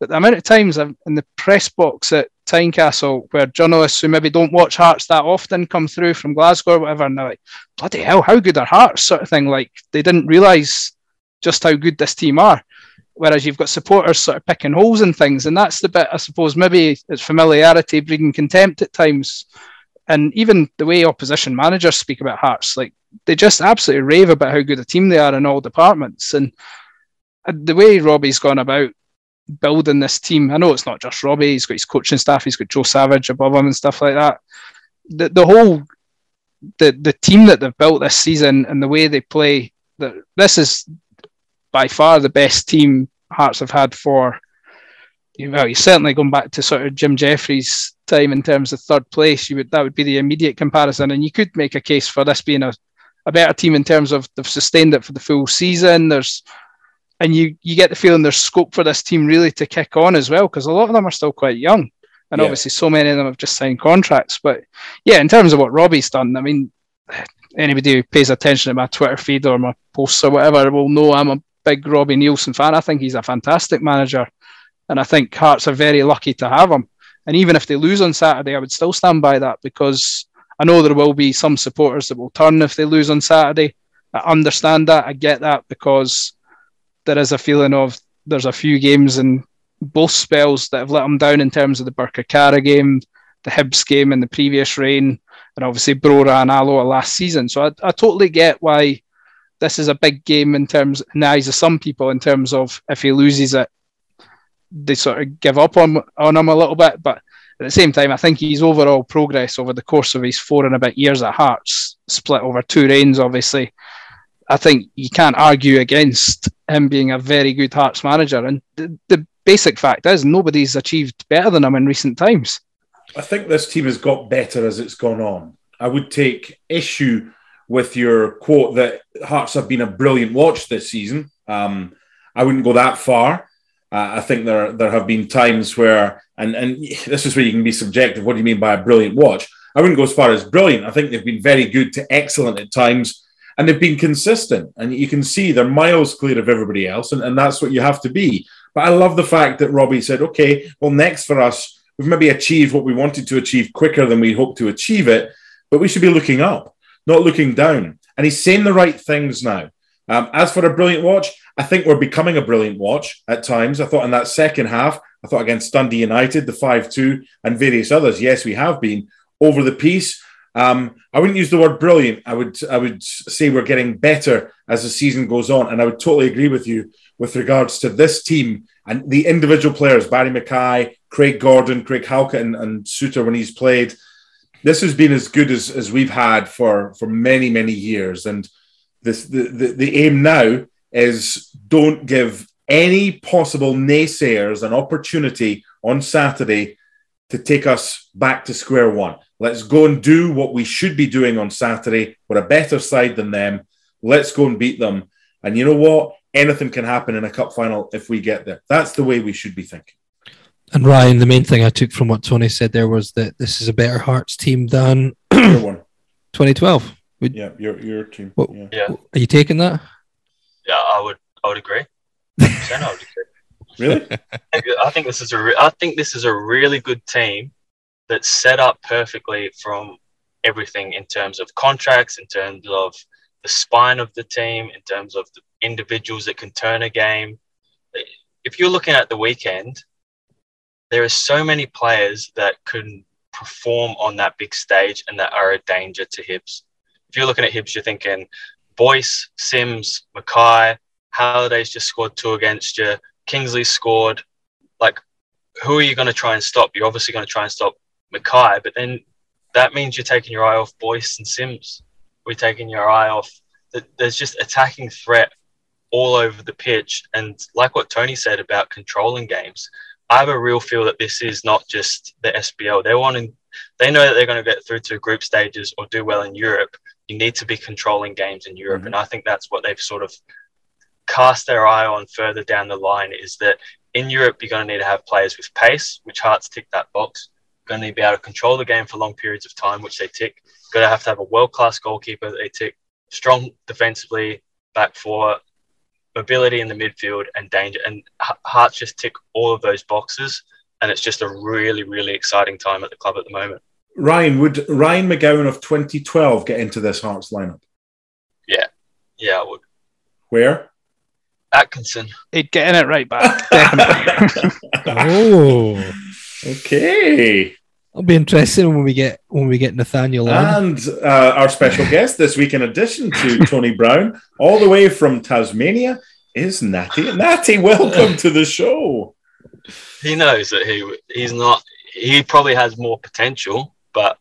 But the amount of times I've, in the press box at Tynecastle where journalists who maybe don't watch Hearts that often come through from Glasgow or whatever, and they're like, bloody hell, how good are Hearts, sort of thing. Like they didn't realise just how good this team are. Whereas you've got supporters sort of picking holes in things, and that's the bit I suppose maybe it's familiarity breeding contempt at times, and even the way opposition managers speak about Hearts, like they just absolutely rave about how good a team they are in all departments, and the way Robbie's gone about building this team. I know it's not just Robbie; he's got his coaching staff, he's got Joe Savage above him and stuff like that. The the whole the the team that they've built this season and the way they play, that this is by far the best team Hearts have had for. Well, you're certainly going back to sort of Jim Jefferies' time in terms of third place. You would that would be the immediate comparison, and you could make a case for this being a, a better team in terms of they've sustained it for the full season. There's and you you get the feeling there's scope for this team really to kick on as well because a lot of them are still quite young, and yeah. obviously so many of them have just signed contracts. But yeah, in terms of what Robbie's done, I mean, anybody who pays attention to my Twitter feed or my posts or whatever will know I'm a big Robbie Neilson fan. I think he's a fantastic manager, and I think Hearts are very lucky to have him. And even if they lose on Saturday, I would still stand by that because I know there will be some supporters that will turn if they lose on Saturday. I understand that. I get that because there is a feeling of there's a few games in both spells that have let them down in terms of the Birkirkara game, the Hibs game in the previous reign, and obviously Brora and Alloa last season. So I, I totally get why this is a big game in terms in the eyes of some people in terms of if he loses it, they sort of give up on on him a little bit. But at the same time, I think his overall progress over the course of his four and a bit years at Hearts, split over two reigns, obviously, I think you can't argue against him being a very good Hearts manager. And the, the basic fact is nobody's achieved better than him in recent times. I think this team has got better as it's gone on. I would take issue with your quote that Hearts have been a brilliant watch this season. Um, I wouldn't go that far. Uh, I think there there have been times where, and and this is where you can be subjective. What do you mean by a brilliant watch? I wouldn't go as far as brilliant. I think they've been very good to excellent at times, and they've been consistent. And you can see they're miles clear of everybody else, and, and that's what you have to be. But I love the fact that Robbie said, "Okay, well, next for us, we've maybe achieved what we wanted to achieve quicker than we hoped to achieve it, but we should be looking up." Not looking down. And he's saying the right things now. Um, as for a brilliant watch, I think we're becoming a brilliant watch at times. I thought in that second half, I thought against Dundee United, the 5 2, and various others. Yes, we have been over the piece. Um, I wouldn't use the word brilliant. I would I would say we're getting better as the season goes on, and I would totally agree with you with regards to this team and the individual players: Barrie McKay, Craig Gordon, Craig Halkett, and, and Souttar when he's played this has been as good as, as we've had for, for many, many years. And This the, the, the aim now is don't give any possible naysayers an opportunity on Saturday to take us back to square one. Let's go and do what we should be doing on Saturday. We're a better side than them. Let's go and beat them. And you know what? Anything can happen in a cup final if we get there. That's the way we should be thinking. And Ryan, the main thing I took from what Tony said there was that this is a better Hearts team than one. 2012. Would, Yeah, your your team. What- Yeah. Yeah. Are you taking that? Yeah, I would. I would agree. I would agree. Really? I think- I think this is a. Re- I think this is a really good team that's set up perfectly from everything in terms of contracts, in terms of the spine of the team, in terms of the individuals that can turn a game. If you're looking at the weekend, there are so many players that can perform on that big stage and that are a danger to Hibs. If you're looking at Hibs, you're thinking Boyce, Simms, McKay, Halliday's just scored two against you. Kingsley scored. Like, who are you going to try and stop? You're obviously going to try and stop McKay, but then that means you're taking your eye off Boyce and Simms. We're taking your eye off. There's just attacking threat all over the pitch. And like what Tony said about controlling games, I have a real feel that this is not just the SBL. They're wanting, they know that they're going to get through to group stages or do well in Europe. You need to be controlling games in Europe. Mhm. And I think that's what they've sort of cast their eye on further down the line is that in Europe, you're going to need to have players with pace, which Hearts tick that box. Going to need to be able to control the game for long periods of time, which they tick. Going to have to have a world class goalkeeper that they tick. Strong defensively, back four, mobility in the midfield, and danger. And Hearts just tick all of those boxes. And it's just a really, really exciting time at the club at the moment. Ryan, would Ryan McGowan of 2012 get into this Hearts lineup? Yeah. Yeah, I would. Where? Atkinson. He'd get in it right back. Definitely. Oh, okay. That'll be interesting when we get when we get Nathaniel on. And uh, our special guest this week, in addition to Tony Brown, all the way from Tasmania, is Natty. Natty, welcome to the show. he knows that he he's not he probably has more potential but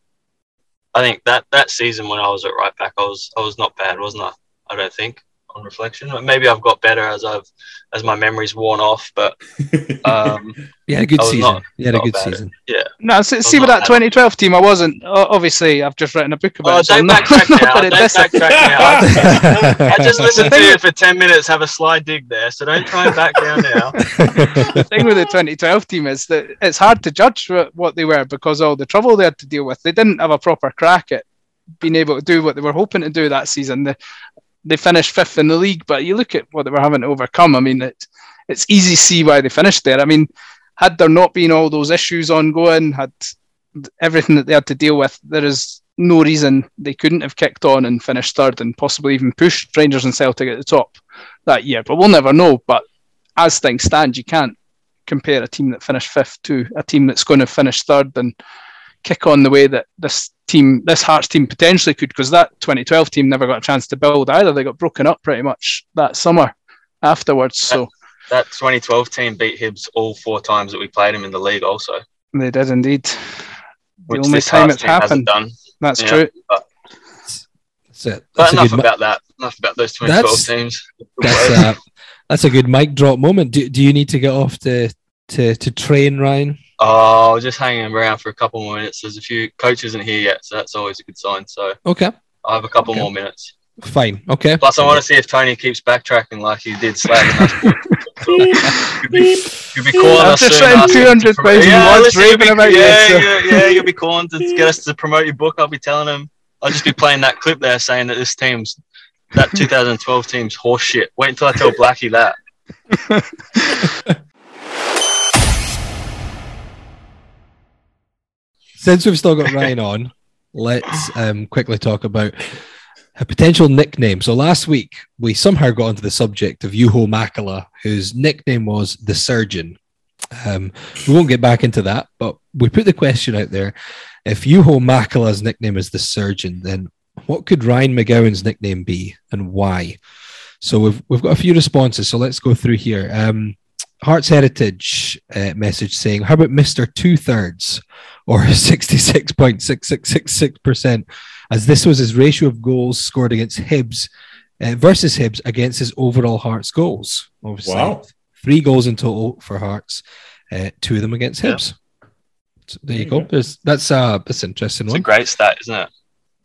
i think that that season when i was at right back i was i was not bad wasn't i i don't think on reflection maybe i've got better as i've as my memory's worn off but um You had a good season. not- you had a not good bad. season. no, see, see with that 2012 team, I wasn't. Obviously, I've just written a book about oh it. so I'm don't not- backtrack not now don't backtrack now i just listened to thing you for 10 minutes have a slide dig there so don't try and back down now the thing with the 2012 team is that it's hard to judge what, what they were because all the trouble they had to deal with. They didn't have a proper crack at being able to do what they were hoping to do that season. They, they finished fifth in the league, but you look at what they were having to overcome. I mean, it's it's easy to see why they finished there. I mean, had there not been all those issues ongoing, had everything that they had to deal with, there is no reason they couldn't have kicked on and finished third and possibly even pushed Rangers and Celtic at the top that year. But we'll never know. But as things stand, you can't compare a team that finished fifth to a team that's going to finish third and kick on the way that this team, this Hearts team potentially could, because that 2012 team never got a chance to build either. They got broken up pretty much that summer afterwards. So that 2012 team beat hibs all four times that we played them in the league also they did indeed. The which only this time Hearts it's team hasn't happened. done That's Yeah. true. That's it. That's a enough good. mi- about that. Enough about those 2012 That's- teams. That's a, that's a good mic drop moment. Do, do you need to get off to to to train, Ryan? Oh, just hanging around for a couple more minutes. There's a few coaches in here yet, so that's always a good sign. So Okay, I have a couple Okay. more minutes. fine. Okay. Plus, I want to see if Tony keeps backtracking like he did slagging us. you'll, be, you'll be calling I've us just soon. written asking 200 promote- thousand yeah, listen, you'll be- about you, yeah, so- yeah, yeah, you'll be calling to get us to promote your book. I'll be telling him. I'll just be playing that clip there saying that this team's that 2012 team's horseshit. Wait until I tell Blackie that. Since we've still got Ryan on, let's um, quickly talk about a potential nickname. So last week we somehow got onto the subject of Juho Mäkelä, whose nickname was the Surgeon. Um, we won't get back into that, but we put the question out there: if Juho Mäkelä's nickname is the Surgeon, then what could Ryan McGowan's nickname be, and why? So we've we've got a few responses. So let's go through here. Um, Hearts Heritage uh, message saying, "How about Mister Two Thirds or sixty six point six six six six percent?" As this was his ratio of goals scored against Hibs uh, versus Hibs against his overall Hearts goals. Obviously, Wow. three goals in total for Hearts, uh, two of them against Yeah. Hibs. So there you go. There's, that's uh, that's an interesting It's a great stat, isn't it?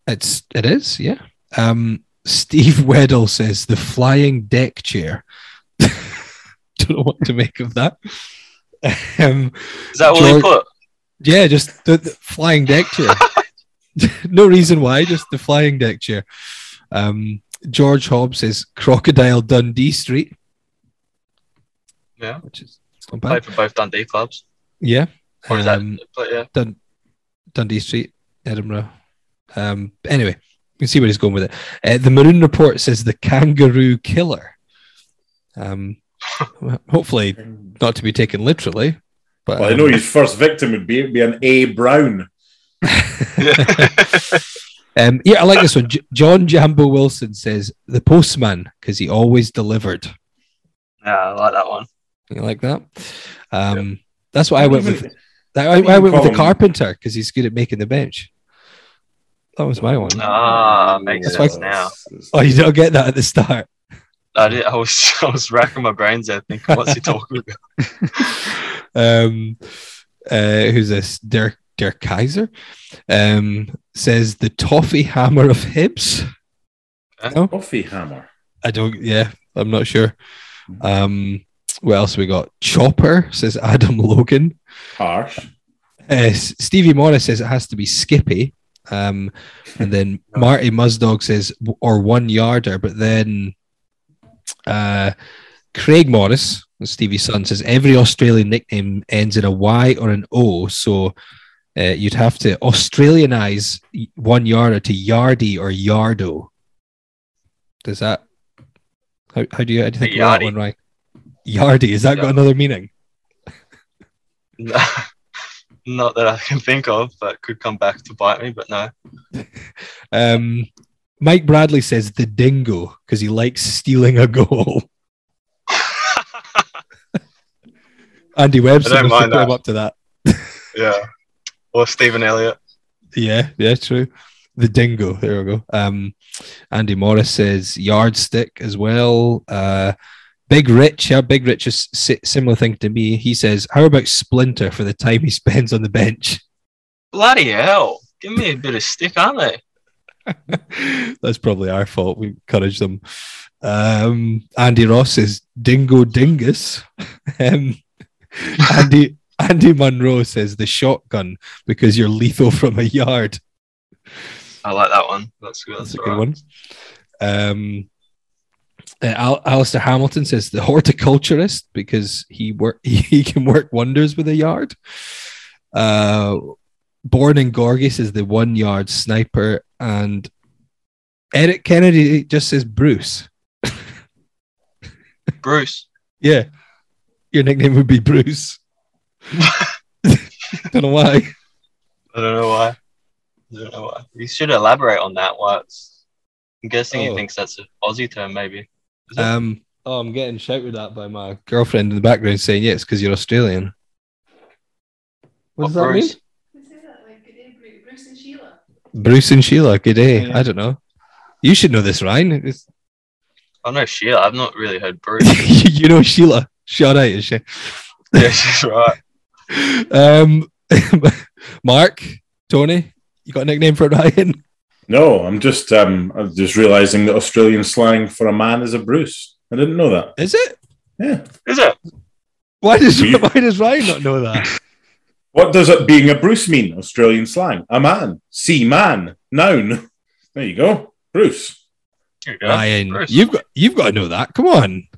It's it is, yeah. Um, Steve Weddle says the flying deck chair. Don't know what to make of that. Um, Is that all he George- put? Yeah, just the, the flying deck chair. no reason why, just the flying deck chair. Um, George Hobbs says Crocodile Dundee Street. Yeah. which is not Played bad. for both Dundee clubs. Yeah, Or is Um, that? Yeah. Dun- Dundee Street, Edinburgh. Um, anyway, you can see where he's going with it. Uh, the Maroon Report says the Kangaroo Killer. Um, hopefully not to be taken literally, but Well, I um, know his first victim would be, be an A Brown. um, yeah, I like this one. J- John Jambo Wilson says the postman because he always delivered. yeah, I like that one. You like that? Um, That's what I went with. Even- That, I, I went with the carpenter because he's good at making the bench. That was my one. Ah, makes That's sense why- now. Oh, you don't get that at the start. I did. I was. I was racking my brains I think "What's he talking about?" um, uh, who's this? Dirk Dirk Kaiser um, says the toffee hammer of Hibs. Coffee hammer. I don't. Yeah, I'm not sure. Um, what else we got? Chopper says Adam Logan. Harsh. Uh, Stevie Morris says it has to be Skippy. Um, and then Marty Muzdog says or one yarder, but then uh, Craig Morris, Stevie's son, says every Australian nickname ends in a Y or an O, so uh, you'd have to Australianize one yarder to Yardy or Yardo. Does that? How, how do you, how do you think about that one, right? Yardy, has that got another meaning? Not that I can think of, but could come back to bite me. But no. Um, Mike Bradley says the dingo because he likes stealing a goal. Andy Webster I don't must have mind put him that. up to that. yeah. Or Stephen Elliott. Yeah, yeah, true. The dingo. There we go. Um, Andy Morris says yardstick as well. Uh, Big Rich, yeah, Big Rich is si- similar thing to me. He says, "How about Splinter for the time he spends on the bench?" Bloody hell! Give me a bit of stick, aren't they? That's probably our fault. We encourage them. Um, Andy Ross says Dingo Dingus. um, Andy Andy Munro says the shotgun because you're lethal from a yard. I like that one. That's good. That's That's, a good all one. Um, uh, Al- Alistair Hamilton says the horticulturist because he work he can work wonders with a yard. Uh, Born in Gorgie is the one yard sniper, and Eric Kennedy just says Bruce. Bruce. Yeah, your nickname would be Bruce. Don't know why. I don't know why. I don't know why. You should elaborate on that. Why it's, I'm guessing Oh. he thinks that's an Aussie term, maybe. It? Um, oh, I'm getting shouted at by my girlfriend in the background saying, "Yeah, it's because you're Australian." What does that mean? Bruce? Bruce and Sheila. Bruce and Sheila, good day. Yeah. I don't know. You should know this, Ryan. It's- I know Sheila. I've not really heard Bruce. you know Sheila. Shout out, is she? yeah, she's right. Um, Mark, Tony, you got a nickname for Ryan? No, I'm just um, I'm just realizing that Australian slang for a man is a Bruce. I didn't know that. Is it? Yeah. Is it? Why does You- why does Ryan not know that? What does it being a Bruce mean? Australian slang. A man. See man. Noun. There you go. Bruce. You go. Ryan, Bruce. you've got you've got to know that. Come on.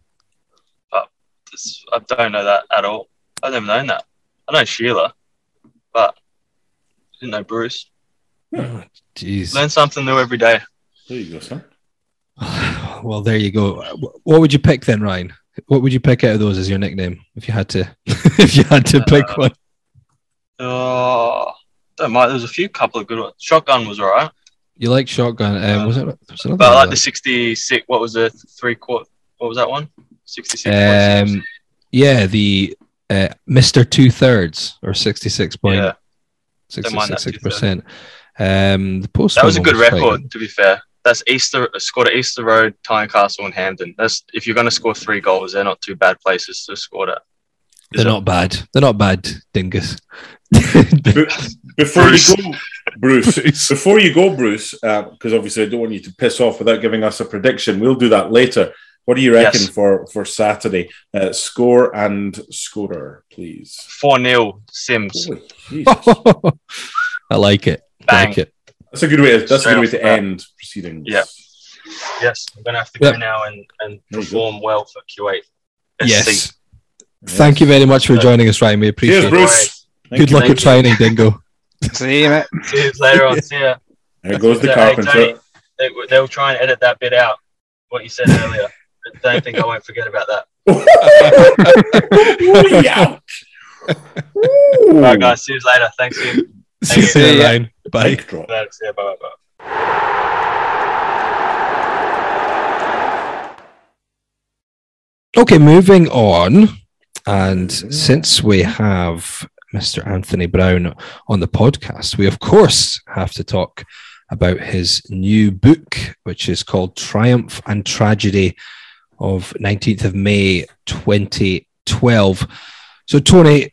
This- I don't know that at all. I've never known that. I know Sheila, but I didn't know Bruce. Oh, Jeez. Learn something new every day. There you go, son. Well, there you go. What would you pick then, Ryan? What would you pick out of those as your nickname if you had to? if you had to pick Uh, one, Oh, don't mind. There's a few couple of good ones. Shotgun was alright, you like shotgun. Um, was it? Was another but I like like the 66. What was the three quarter? What was that one? 66. Um, yeah, the uh, Mister Two Thirds or sixty six point yeah, sixty mind that six percent. Um, the post that was a good quite record. To be fair, that's Easter scored at Easter Road, Tynecastle, and Hampden. That's if you're going to score three goals, they're not two bad places to score at. They're not bad. They're not bad, Dingus. Before Bruce. you go, Bruce, before you go, Bruce, because obviously I don't want you to piss off without giving us a prediction. We'll do that later. What do you reckon Yes. for for Saturday? Uh, score and scorer, please. Four 0 Simms. Holy I like it. Bang. like it. That's a good way. That's a good way to the bat. end proceedings. Yeah. Yes, I'm going to have to go Yep. now and, and There you perform well for Kuwait. SC. Yes. Thank you very much for joining us, Ryan. We appreciate Cheers, it. Bruce. Thank Good you. luck Thank at training, Dingo. See you, mate. See you later on. See ya. There goes the Hey, carpenter. Tony, they, they'll try and edit that bit out, what you said earlier. But don't think I won't forget about that. yeah. All right, guys. See you later. Thanks for your See See you, ya. Ryan. Bye. Mic drop. Bye bye. Okay, moving on. And since we have Mr. Anthony Brown on the podcast, we of course have to talk about his new book, which is called Triumph and Tragedy of 19th of May 2012. So, Tony,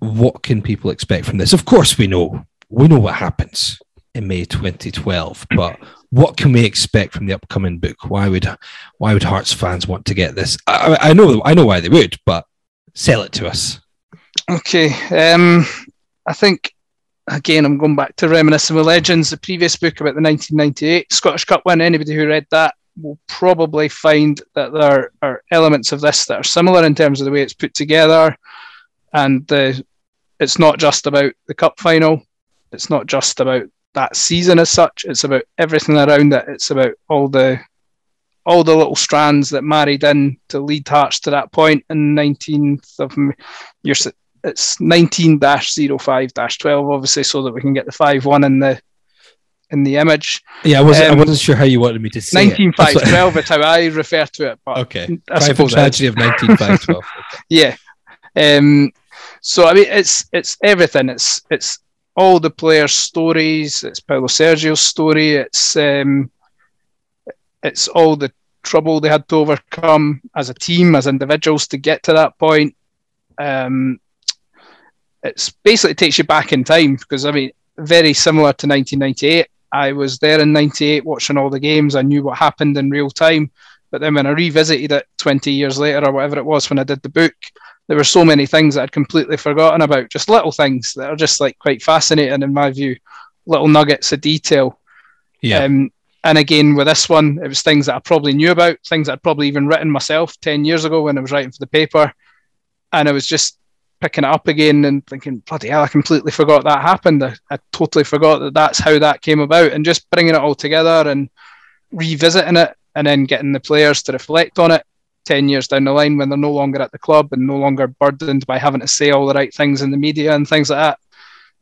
what can people expect from this? Of course, we know we know what happens in May 2012, but what can we expect from the upcoming book? Why would why would Hearts fans want to get this? I, I know I know why they would, but sell it to us. Okay. Um, I think again I'm going back to reminiscing with legends. The previous book about the 1998 Scottish Cup win. Anybody who read that will probably find that there are elements of this that are similar in terms of the way it's put together, and it's not just about the cup final. It's not just about that season as such. It's about everything around it. It's about all the all the little strands that married in to lead Hearts to that point in 19th of your it's 19-05-12 obviously so that we can get the 5-1 in the in the image. Yeah, I wasn't I Um, wasn't sure how you wanted me to say it. That's 19-5-12 is how I refer to it but Okay. I suppose tragedy of 1912. yeah. Um so i mean it's it's everything. It's it's all the players stories. It's paulo sergio's story. It's um it's all the trouble they had to overcome as a team as individuals to get to that point. Um it's basically takes you back in time because i mean very similar to 1998 i was there in 98 watching all the games i knew what happened in real time but then when i revisited it 20 years later or whatever it was when i did the book there were so many things that I'd completely forgotten about, just little things that are just like quite fascinating in my view, little nuggets of detail. Yeah. Um, and again, with this one, it was things that I probably knew about, things that I'd probably even written myself 10 years ago when I was writing for the paper. And I was just picking it up again and thinking, bloody hell, I completely forgot that happened. I, I totally forgot that that's how that came about. And just bringing it all together and revisiting it and then getting the players to reflect on it 10 years down the line when they're no longer at the club and no longer burdened by having to say all the right things in the media and things like that.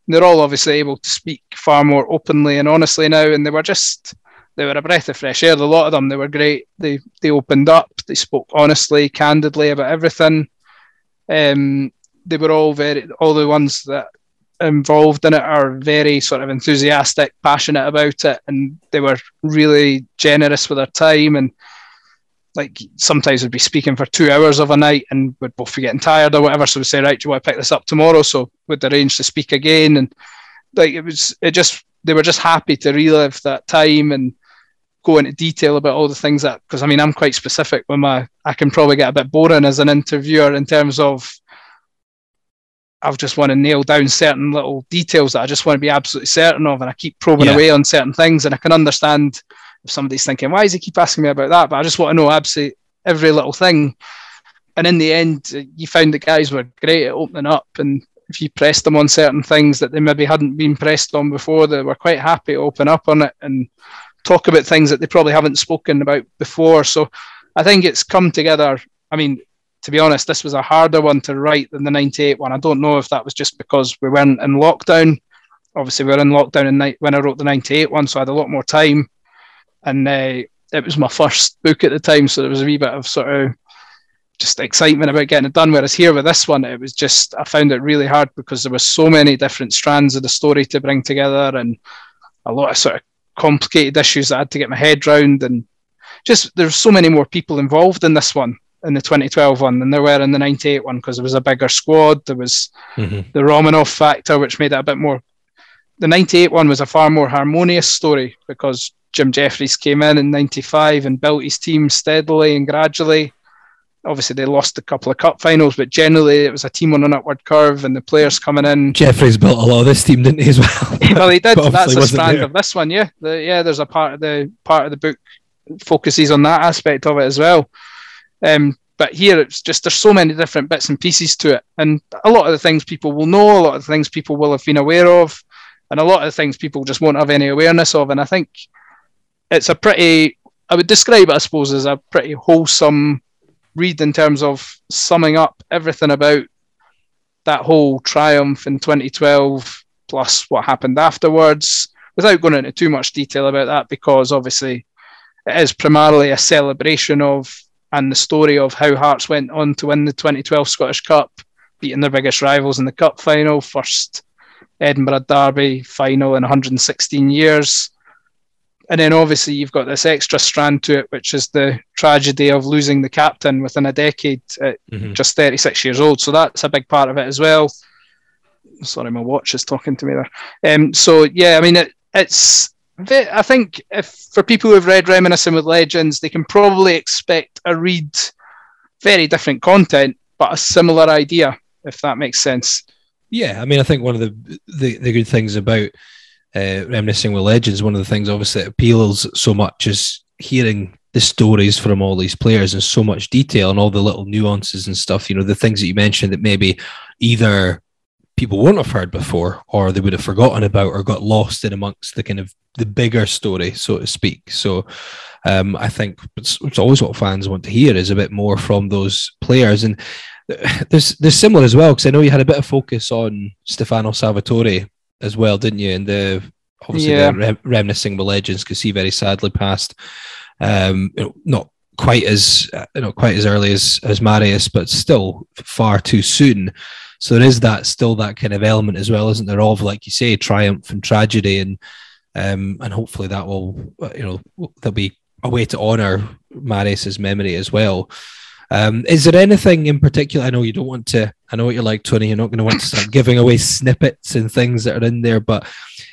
They're all obviously able to speak far more openly and honestly now, and they were just they were a breath of fresh air. A lot of them they were great. They they opened up. They spoke honestly, candidly about everything. Um, they were all very all the ones that involved in it are very sort of enthusiastic, passionate about it, and they were really generous with their time and like sometimes we'd be speaking for two hours of a night and we'd both be getting tired or whatever. So we'd say, right, do you want to pick this up tomorrow? So we'd arrange to speak again. And like it was, it just, they were just happy to relive that time and go into detail about all the things that, because I mean, I'm quite specific with my, I can probably get a bit boring as an interviewer in terms of, I just want to nail down certain little details that I just want to be absolutely certain of. And I keep probing Yeah. away on certain things and I can understand if somebody's thinking, why does he keep asking me about that? But I just want to know absolutely every little thing. And in the end, uh, you found the guys were great at opening up. And if you pressed them on certain things that they maybe hadn't been pressed on before, they were quite happy to open up on it and talk about things that they probably haven't spoken about before. So I think it's come together. I mean, to be honest, this was a harder one to write than the 98 one. I don't know if that was just because we weren't in lockdown. Obviously, we were in lockdown in when I wrote the 98 one, so I had a lot more time and uh, it was my first book at the time, so there was a wee bit of sort of just excitement about getting it done. Whereas here with this one, it was just I found it really hard because there were so many different strands of the story to bring together and a lot of sort of complicated issues that I had to get my head round, and just there's so many more people involved in this one in the 2012 one than there were in the 98 one because there was a bigger squad. There was Mhm. the Romanov factor, which made it a bit more. The 98 one was a far more harmonious story because Jim Jefferies came in in 95 and built his team steadily and gradually. Obviously, they lost a couple of cup finals, but generally it was a team on an upward curve and the players coming in. Jefferies built a lot of this team, didn't he, as well? well, he did. That's a wasn't strand there. of this one, yeah. The, yeah, there's a part of the part of the book focuses on that aspect of it as well. Um, but here it's just there's so many different bits and pieces to it, and a lot of the things people will know, a lot of the things people will have been aware of, and a lot of the things people just won't have any awareness of. And I think it's a pretty, I would describe it, I suppose, as a pretty wholesome read in terms of summing up everything about that whole triumph in 2012 plus what happened afterwards without going into too much detail about that because obviously it is primarily a celebration of and the story of how Hearts went on to win the 2012 Scottish Cup, beating their biggest rivals in the cup final, first Edinburgh Derby final in 116 years. And then obviously you've got this extra strand to it, which is the tragedy of losing the captain within a decade at Mhm. just 36 years old. So that's a big part of it as well. Sorry, my watch is talking to me there. Um, so yeah, I mean, it, it's. I think if for people who have read Reminiscing with Legends, they can probably expect a read very different content, but a similar idea, if that makes sense. Yeah, I mean, I think one of the the, the good things about uh, reminiscing with legends, one of the things obviously that appeals so much is hearing the stories from all these players in so much detail and all the little nuances and stuff. You know, the things that you mentioned that maybe either people wouldn't have heard before or they would have forgotten about or got lost in amongst the kind of the bigger story, so to speak. So um, I think it's, it's always what fans want to hear is a bit more from those players. And there's there's similar as well because I know you had a bit of focus on Stefano Salvatore as well, didn't you? And the obviously Yeah. the rem- reminiscing with legends because he very sadly passed. Um, you know, not quite as uh, you know quite as early as as Marius, but still far too soon. So there is that still that kind of element as well, isn't there? Of like you say, triumph and tragedy, and um, and hopefully that will uh, you know there'll be a way to honour Marius's memory as well. Um, is there anything in particular? I know you don't want to. I know what you're like, Tony. You're not going to want to start giving away snippets and things that are in there. But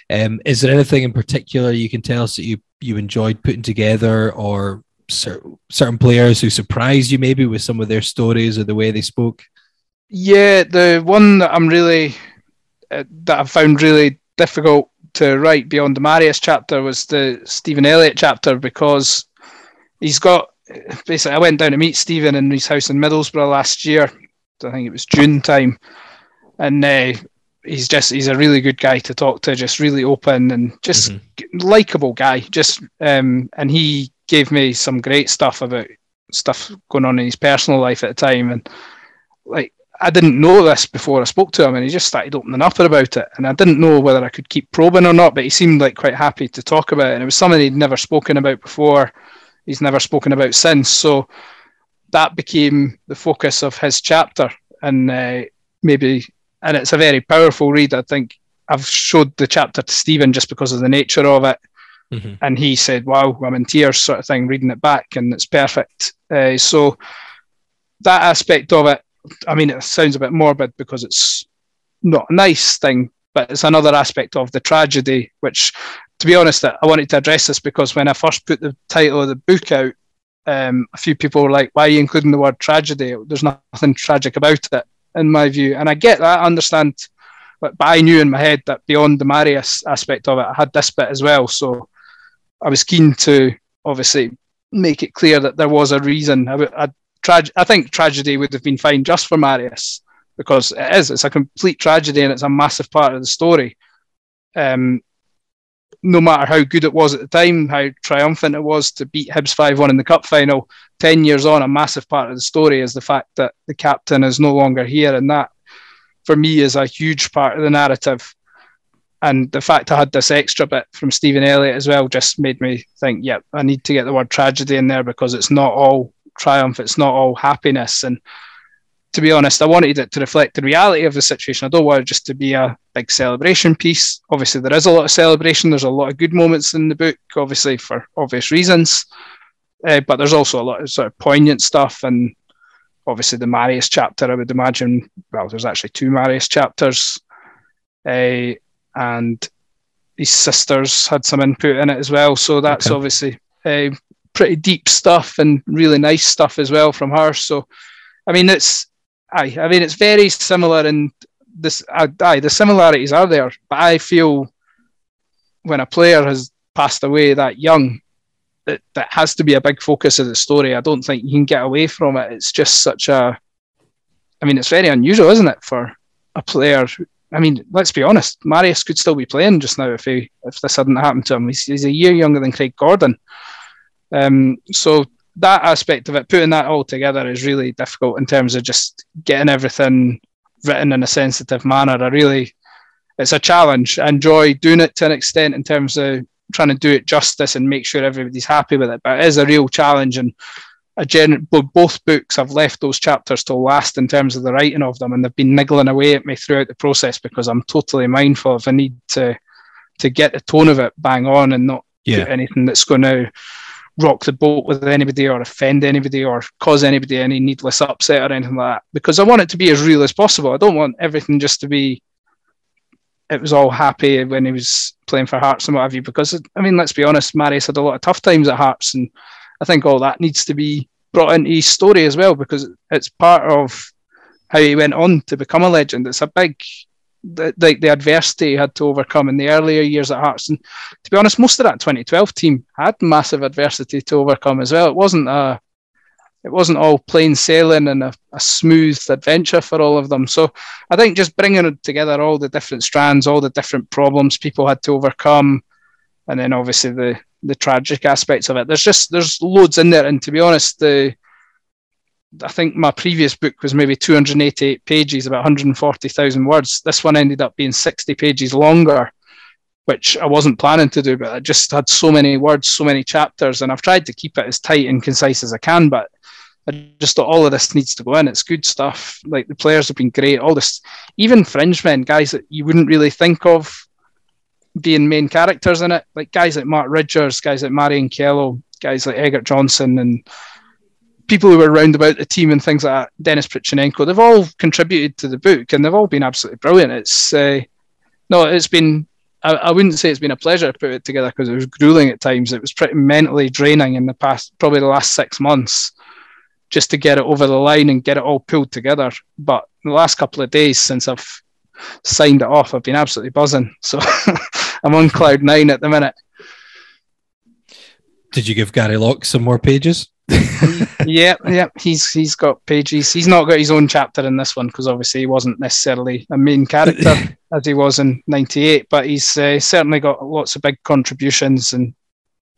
um, is there anything in particular you can tell us that you you enjoyed putting together, or cer- certain players who surprised you maybe with some of their stories or the way they spoke? Yeah, the one that I'm really uh, that I found really difficult to write beyond the Marius chapter was the Stephen Elliott chapter because he's got basically. I went down to meet Stephen in his house in Middlesbrough last year. I think it was June time, and uh, he's just he's a really good guy to talk to, just really open and just Mhm. likable guy. Just um, and he gave me some great stuff about stuff going on in his personal life at the time, and like I didn't know this before I spoke to him, and he just started opening up about it, and I didn't know whether I could keep probing or not, but he seemed like quite happy to talk about it, and it was something he'd never spoken about before. He's never spoken about since, so that became the focus of his chapter, and uh, maybe, and it's a very powerful read. I think I've showed the chapter to Stephen just because of the nature of it, Mhm. and he said, "Wow, I'm in tears," sort of thing, reading it back, and it's perfect. Uh, so that aspect of it, I mean, it sounds a bit morbid because it's not a nice thing, but it's another aspect of the tragedy. Which, to be honest, I wanted to address this because when I first put the title of the book out, um, a few people were like, "Why are you including the word tragedy? There's nothing tragic about it." In my view, and I get that, I understand, but, but I knew in my head that beyond the Marius aspect of it, I had this bit as well. So I was keen to obviously make it clear that there was a reason. I, I, I think tragedy would have been fine just for Marius because it is. It's a complete tragedy and it's a massive part of the story. Um, no matter how good it was at the time, how triumphant it was to beat Hibs 5 1 in the cup final, 10 years on, a massive part of the story is the fact that the captain is no longer here. And that, for me, is a huge part of the narrative. And the fact I had this extra bit from Stephen Elliott as well just made me think, yep, I need to get the word tragedy in there because it's not all triumph, it's not all happiness. And to be honest, I wanted it to reflect the reality of the situation. I don't want it just to be a big celebration piece. Obviously, there is a lot of celebration. There's a lot of good moments in the book, obviously for obvious reasons. Uh, but there's also a lot of sort of poignant stuff, and obviously the Marius chapter. I would imagine. Well, there's actually two Marius chapters, uh, and his sisters had some input in it as well. So that's Okay. obviously uh, pretty deep stuff and really nice stuff as well from her. So, I mean, it's aye, I mean, it's very similar, and this uh, aye, the similarities are there. But I feel when a player has passed away that young, that that has to be a big focus of the story. I don't think you can get away from it. It's just such a, I mean, it's very unusual, isn't it, for a player? I mean, let's be honest. Marius could still be playing just now if he if this hadn't happened to him. He's, he's a year younger than Craig Gordon. Um, so that aspect of it, putting that all together, is really difficult in terms of just getting everything written in a sensitive manner. I really, it's a challenge. I enjoy doing it to an extent in terms of trying to do it justice and make sure everybody's happy with it. But it is a real challenge, and a gen- both books I've left those chapters till last in terms of the writing of them, and they've been niggling away at me throughout the process because I'm totally mindful of the need to to get the tone of it bang on and not Yeah. anything that's going to rock the boat with anybody or offend anybody or cause anybody any needless upset or anything like that. Because I want it to be as real as possible. I don't want everything just to be it was all happy when he was playing for Hearts and what have you. Because I mean, let's be honest, Marius had a lot of tough times at Hearts, and I think all that needs to be brought into his story as well because it's part of how he went on to become a legend. It's a big the, like the adversity he had to overcome in the earlier years at Hearts. And to be honest, most of that 2012 team had massive adversity to overcome as well. It wasn't a it wasn't all plain sailing and a, a smooth adventure for all of them. So I think just bringing together all the different strands, all the different problems people had to overcome, and then obviously the the tragic aspects of it. There's just there's loads in there, and to be honest, the I think my previous book was maybe 288 pages, about 140,000 words. This one ended up being 60 pages longer, which I wasn't planning to do, but I just had so many words, so many chapters, and I've tried to keep it as tight and concise as I can. But I just thought all of this needs to go in. It's good stuff. Like the players have been great. All this, even fringe men, guys that you wouldn't really think of being main characters in it, like guys like Mark Ridgers, guys like Marian Kello, guys like Eggert Jónsson, and people who were around about the team and things like that, Denis Prychynenko, they've all contributed to the book and they've all been absolutely brilliant. It's uh, no, it's been. I, I wouldn't say it's been a pleasure to put it together because it was grueling at times. It was pretty mentally draining in the past, probably the last six months, just to get it over the line and get it all pulled together. But the last couple of days since I've signed it off, I've been absolutely buzzing. So I'm on cloud nine at the minute. Did you give Gary Locke some more pages? Yeah, yeah, he's he's got pages. He's not got his own chapter in this one because obviously he wasn't necessarily a main character as he was in '98, but he's uh, certainly got lots of big contributions and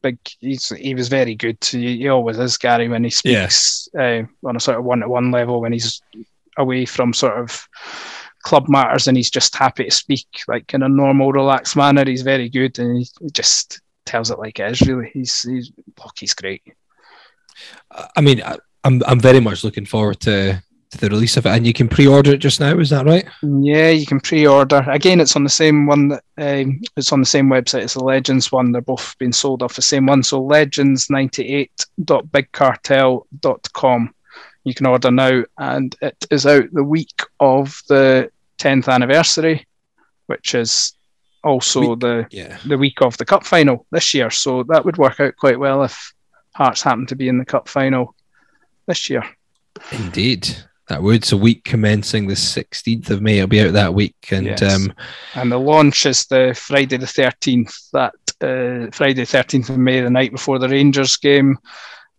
big. He's he was very good. He, he always is, Gary, when he speaks uh, on a sort of one-to-one level when he's away from sort of club matters and he's just happy to speak like in a normal, relaxed manner. He's very good and he, he just tells it like it is. Really, he's he's look, he's great. I mean, I- I'm I'm very much looking forward to, to the release of it, and you can pre-order it just now. Is that right? Yeah, you can pre-order. Again, it's on the same one that um, it's on the same website as the Legends one. They're both being sold off the same one. So legends98.bigcartel.com. You can order now, and it is out the week of the 10th anniversary, which is also the Yeah. the week of the cup final this year. So that would work out quite well if Hearts happen to be in the cup final this year. Indeed, that would. So week commencing the 16th of May. It'll be out that week, and Yes. um, and the launch is the Friday the thirteenth. That uh, Friday thirteenth of May, the night before the Rangers game,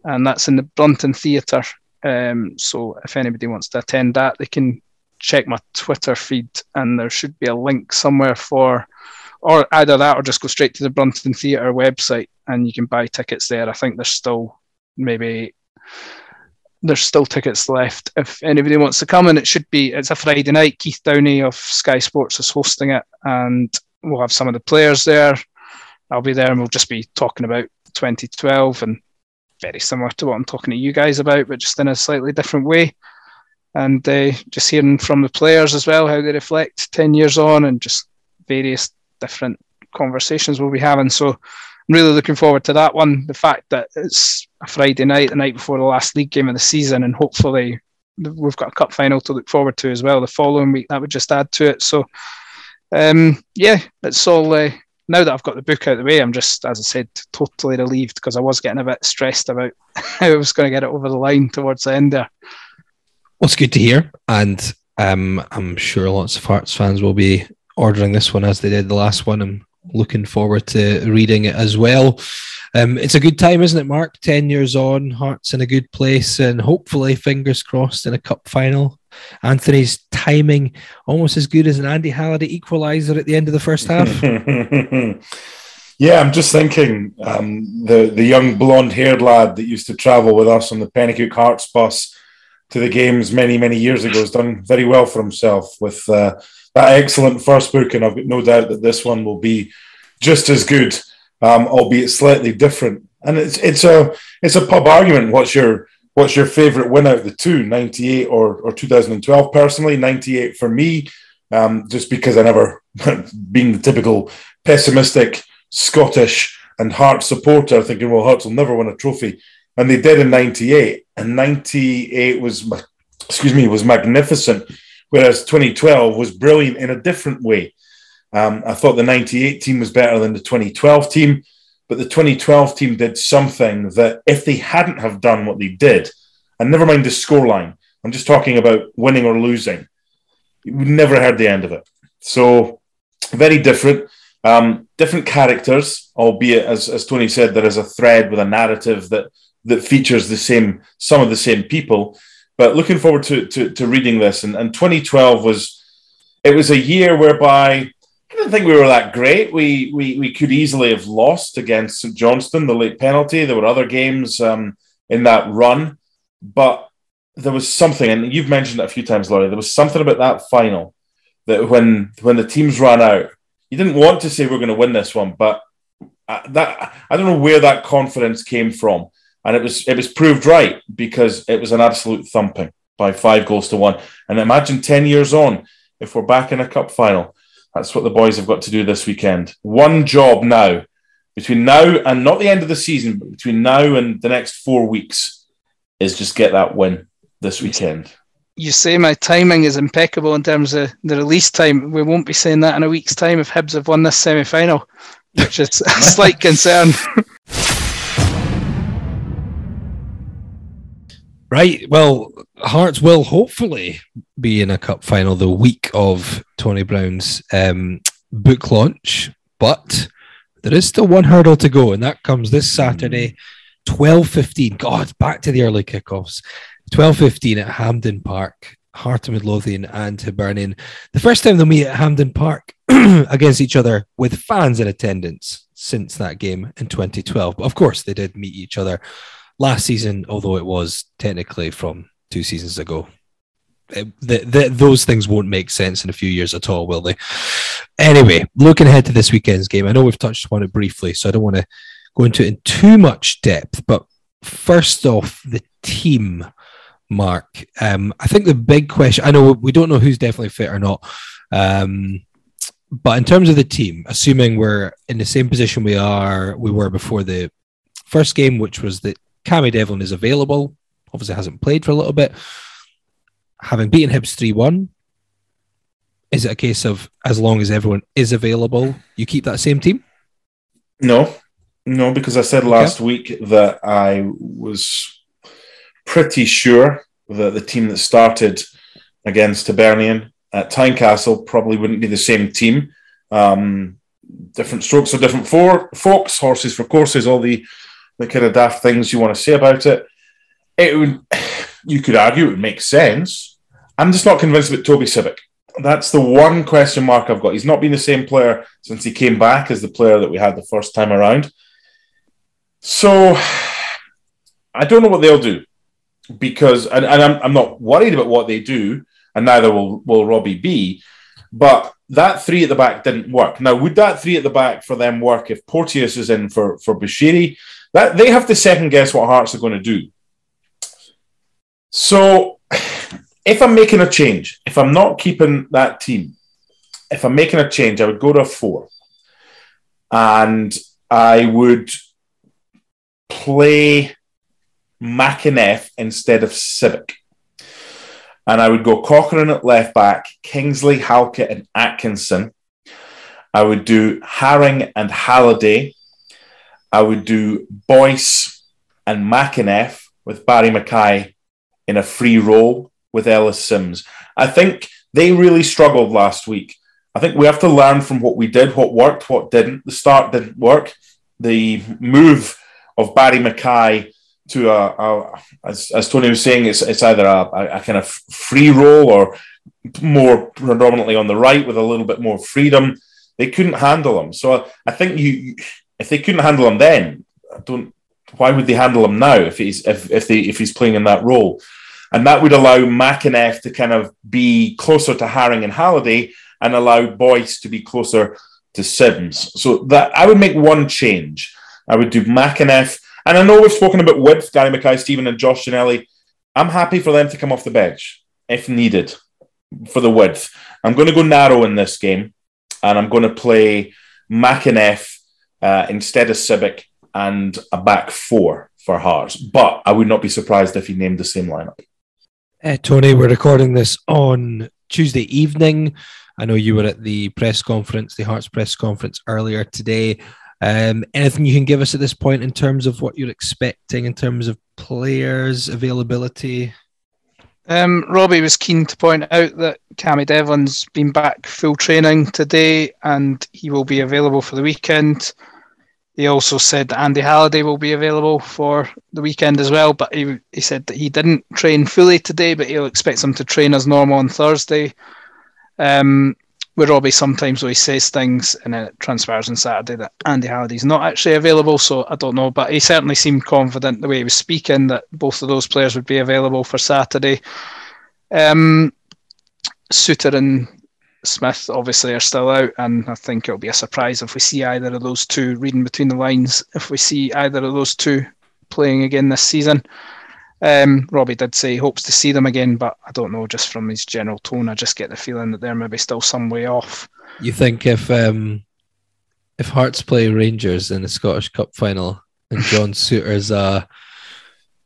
and that's in the Brunton Theatre. Um, so if anybody wants to attend that, they can check my Twitter feed, and there should be a link somewhere for, or either that, or just go straight to the Brunton Theatre website, and you can buy tickets there. I think there's still maybe there's still tickets left if anybody wants to come. And it should be it's a friday night. Keith Downie of sky sports is hosting it and we'll have some of the players there. I'll be there and we'll just be talking about 2012 and very similar to what i'm talking to you guys about but just in a slightly different way. And uh, just hearing from the players as well how they reflect 10 years on and just various different conversations we'll be having. So I'm really looking forward to that one. The fact that it's a Friday night, the night before the last league game of the season, and hopefully we've got a cup final to look forward to as well the following week. That would just add to it. So, um, yeah, it's all. Uh, now that I've got the book out of the way, I'm just, as I said, totally relieved because I was getting a bit stressed about how I was going to get it over the line towards the end there. Well, it's good to hear, and um, I'm sure lots of Hearts fans will be ordering this one as they did the last one. I'm looking forward to reading it as well. Um, it's a good time, isn't it, Mark? 10 years on, Hearts in a good place, and hopefully, fingers crossed, in a cup final. Anthony's timing almost as good as an Andy Halliday equaliser at the end of the first half. yeah, I'm just thinking um, the, the young blonde haired lad that used to travel with us on the Penicuik Hearts bus to the games many, many years ago has done very well for himself with uh, that excellent first book. And I've got no doubt that this one will be just as good um, albeit slightly different. And it's it's a it's a pub argument. What's your what's your favourite win out of the two, 98 or or 2012? Personally, 98 for me, um, just because I never, being the typical pessimistic Scottish and Hearts supporter, thinking, well, Hearts will never win a trophy, and they did in '98, and '98 was, excuse me, was magnificent, whereas 2012 was brilliant in a different way. Um, I thought the 98 team was better than the 2012 team, but the 2012 team did something that if they hadn't have done what they did, and never mind the scoreline, I'm just talking about winning or losing, we never heard the end of it. So very different, um, different characters, albeit as, as Tony said, there is a thread with a narrative that that features the same some of the same people. But looking forward to, to, to reading this, and, and 2012 was it was a year whereby I didn't think we were that great. We we we could easily have lost against St Johnstone, the late penalty. There were other games um, in that run, but there was something, and you've mentioned it a few times, Laurie. There was something about that final that when when the teams ran out, you didn't want to say we're going to win this one, but uh, that I don't know where that confidence came from, and it was it was proved right because it was an absolute thumping by five goals to one. And imagine ten years on, if we're back in a cup final that's what the boys have got to do this weekend. One job now, between now and not the end of the season, but between now and the next four weeks, is just get that win this weekend. You say my timing is impeccable in terms of the release time. We won't be saying that in a week's time if Hibs have won this semi final, which is a slight concern. Right. Well, Hearts will hopefully be in a cup final the week of Tony Brown's um, book launch, but there is still one hurdle to go, and that comes this Saturday, twelve fifteen. God, back to the early kickoffs. Twelve fifteen at Hampden Park. Heart of Midlothian and Hibernian. The first time they'll meet at Hampden Park against each other with fans in attendance since that game in 2012. But of course, they did meet each other last season, although it was technically from two seasons ago. It, the, the, those things won't make sense in a few years at all, will they? Anyway, looking ahead to this weekend's game, I know we've touched upon it briefly, so I don't want to go into it in too much depth. But first off, the team, Mark. Um, I think the big question, I know we don't know who's definitely fit or not. Um, but in terms of the team, assuming we're in the same position we are, we were before the first game, which was that Cammy Devlin is available. Obviously, hasn't played for a little bit. Having beaten Hibs 3 1, is it a case of as long as everyone is available, you keep that same team? No, no, because I said last week that I was pretty sure that the team that started against Hibernian at Tynecastle probably wouldn't be the same team. Um, different strokes for different for, folks, horses for courses, all the the kind of daft things you want to say about it. It would, you could argue it would make sense. I'm just not convinced about Toby Sibbick. That's the one question mark I've got. He's not been the same player since he came back as the player that we had the first time around. So I don't know what they'll do because, and, and I'm, I'm not worried about what they do, and neither will, will Robbie be. But that three at the back didn't work. Now, would that three at the back for them work if Porteous is in for, for Bushiri? That they have to second guess what Hearts are going to do. So if I'm making a change, if I'm not keeping that team, if I'm making a change, I would go to a four. And I would play McEneff instead of Sibbick. And I would go Cochrane at left back, Kingsley, Halkett, and Atkinson. I would do Haring and Halliday. I would do Boyce and McEneff with Barrie McKay in a free role with Ellis Simms. I think they really struggled last week. I think we have to learn from what we did, what worked, what didn't. The start didn't work. The move of Barrie McKay to a, a as, as, Tony was saying, it's, it's either a, a, kind of free role or more predominantly on the right with a little bit more freedom. They couldn't handle him. So I think you, if they couldn't handle him then, I don't. Why would they handle him now if he's if if they if he's playing in that role? And that would allow McEneff to kind of be closer to Haring and Halliday and allow Boyce to be closer to Simms. So that I would make one change. I would do McEneff. And I know we've spoken about width, Gary Mackay-Steven, and Josh Ginnelly. I'm happy for them to come off the bench if needed for the width. I'm going to go narrow in this game and I'm going to play McEneff uh, instead of Sibbick and a back four for Hearts. But I would not be surprised if he named the same lineup. Uh, Tony, we're recording this on Tuesday evening. I know you were at the press conference, the Hearts press conference earlier today. Um, anything you can give us at this point in terms of what you're expecting in terms of players availability? Um, Robbie was keen to point out that Cammy Devlin's been back full training today and he will be available for the weekend. He also said that Andy Halliday will be available for the weekend as well, but he, he said that he didn't train fully today, but he'll expect him to train as normal on Thursday. Um, with Robbie, sometimes he says things and then it transpires on Saturday that Andy Halliday's not actually available, so I don't know, but he certainly seemed confident the way he was speaking that both of those players would be available for Saturday. Um, Souttar and Smith obviously are still out, and I think it'll be a surprise if we see either of those two reading between the lines. If we see either of those two playing again this season, um, Robbie did say he hopes to see them again, but I don't know. Just from his general tone, I just get the feeling that they're maybe still some way off. You think if um, if Hearts play Rangers in the Scottish Cup final and John Souttar's a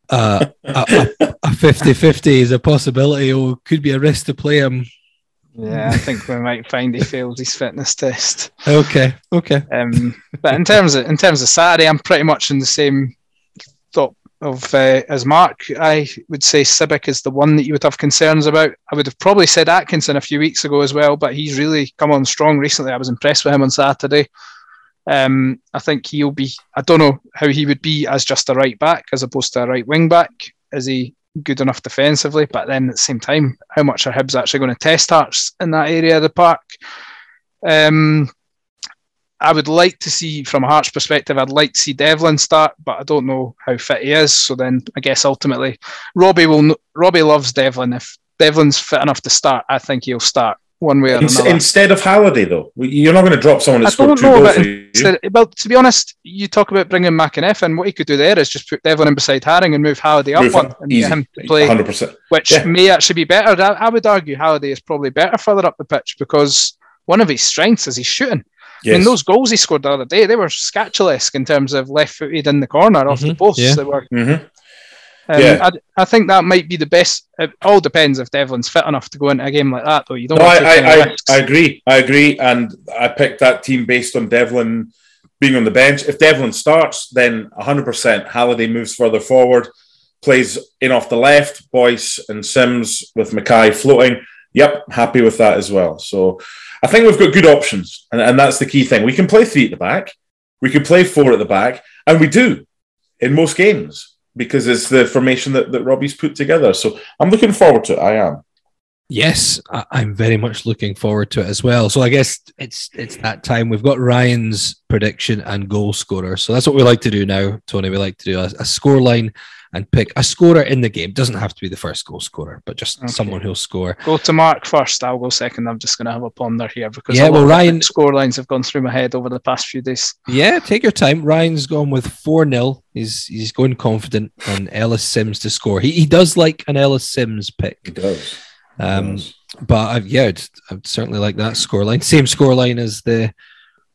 a, a, a 50-50 is a possibility, or could be a risk to play him yeah, I think we might find he failed his fitness test. Okay, okay. Um, but in terms of in terms of Saturday, I'm pretty much in the same thought of uh, as Mark. I would say Sibbick is the one that you would have concerns about. I would have probably said Atkinson a few weeks ago as well, but he's really come on strong recently. I was impressed with him on Saturday. Um, I think he'll be. I don't know how he would be as just a right back as opposed to a right wing back. Is he good enough defensively, but then at the same time, how much are Hibs actually going to test Hearts in that area of the park? Um, I would like to see, from a Hearts perspective, I'd like to see Devlin start, but I don't know how fit he is. So then, I guess ultimately, Robbie will. Robbie loves Devlin. If Devlin's fit enough to start, I think he'll start one way or In- another. Instead of Halliday, though, you're not going to drop someone that's scored two goals. Instead, well, to be honest, you talk about bringing McEneff and What he could do there is just put Devlin in beside Haring and move Halliday up move one and easy. get him to play, 100%. which yeah. may actually be better. I, I would argue Halliday is probably better further up the pitch because one of his strengths is he's shooting. Yes. I mean, those goals he scored the other day, they were Skacel-esque in terms of left footed in the corner mm-hmm. off the mm-hmm. post. Yeah. They were mm-hmm. Um, yeah. I, I, think that might be the best. It all depends if Devlin's fit enough to go into a game like that, though. You don't. No, I, I, I, I, agree. I agree, and I picked that team based on Devlin being on the bench. If Devlin starts, then 100% Halliday moves further forward, plays in off the left, Boyce and Simms with McKay floating. Yep, happy with that as well. So I think we've got good options, and, and that's the key thing. We can play three at the back, we can play four at the back, and we do in most games because it's the formation that, that Robbie's put together. So I'm looking forward to it. I am. Yes, I'm very much looking forward to it as well. So I guess it's it's that time. We've got Ryan's prediction and goal scorer. So that's what we like to do now, Tony. We like to do a, a score line and pick a scorer in the game. Doesn't have to be the first goal scorer, but just okay. someone who'll score. Go to Mark first. I'll go second. I'm just going to have a ponder here because yeah, well, Ryan score lines have gone through my head over the past few days. Yeah, take your time. Ryan's gone with four 0 He's he's going confident on Ellis Simms to score. He he does like an Ellis Simms pick. He does. Um, but I've, yeah, I'd, I'd certainly like that scoreline. Same scoreline as the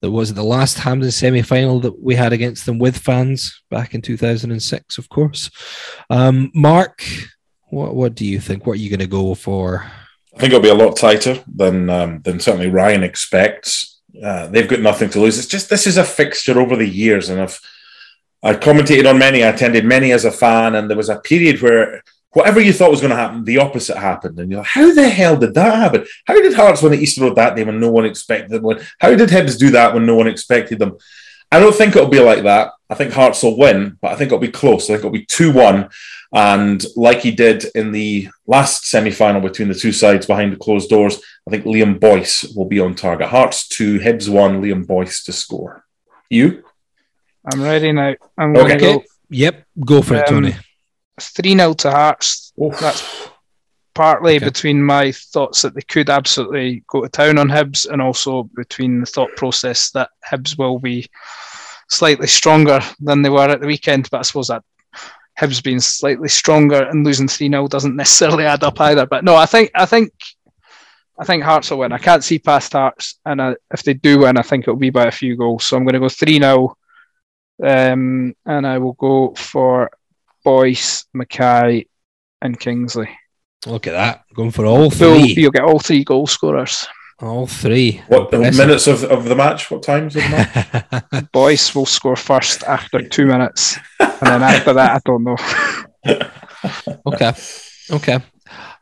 that was the last Hampden semi final that we had against them with fans back in 2006, of course. Um, Mark, what what do you think? What are you going to go for? I think it'll be a lot tighter than um, than certainly Ryan expects. Uh, they've got nothing to lose. It's just this is a fixture over the years, and I've I commentated on many. I attended many as a fan, and there was a period where whatever you thought was going to happen, the opposite happened. And you're like, how the hell did that happen? How did Hearts win at Easter Road that day when no one expected them? How did Hibs do that when no one expected them? I don't think it'll be like that. I think Hearts will win, but I think it'll be close. I think it'll be 2 1. And like he did in the last semi final between the two sides behind the closed doors, I think Liam Boyce will be on target. Hearts 2, Hibs 1, Liam Boyce to score. You? I'm ready now. I'm going to Okay. go Yep, go for it, Um, Tony. 3 0 to Hearts. Oof. That's partly Okay. between my thoughts that they could absolutely go to town on Hibs and also between the thought process that Hibs will be slightly stronger than they were at the weekend. But I suppose that Hibs being slightly stronger and losing 3 0 doesn't necessarily add up either. But no, I think I think I think Hearts will win. I can't see past Hearts, and I, if they do win, I think it'll be by a few goals. So I'm going to go 3 0. Um, and I will go for Boyce, McKay, and Kingsley. Look at that, going for all three. you'll get all three goal scorers. all three. What Impressive. minutes of, of the match? What times of the match? Boyce will score first after two minutes, and then after that, I don't know. okay, okay.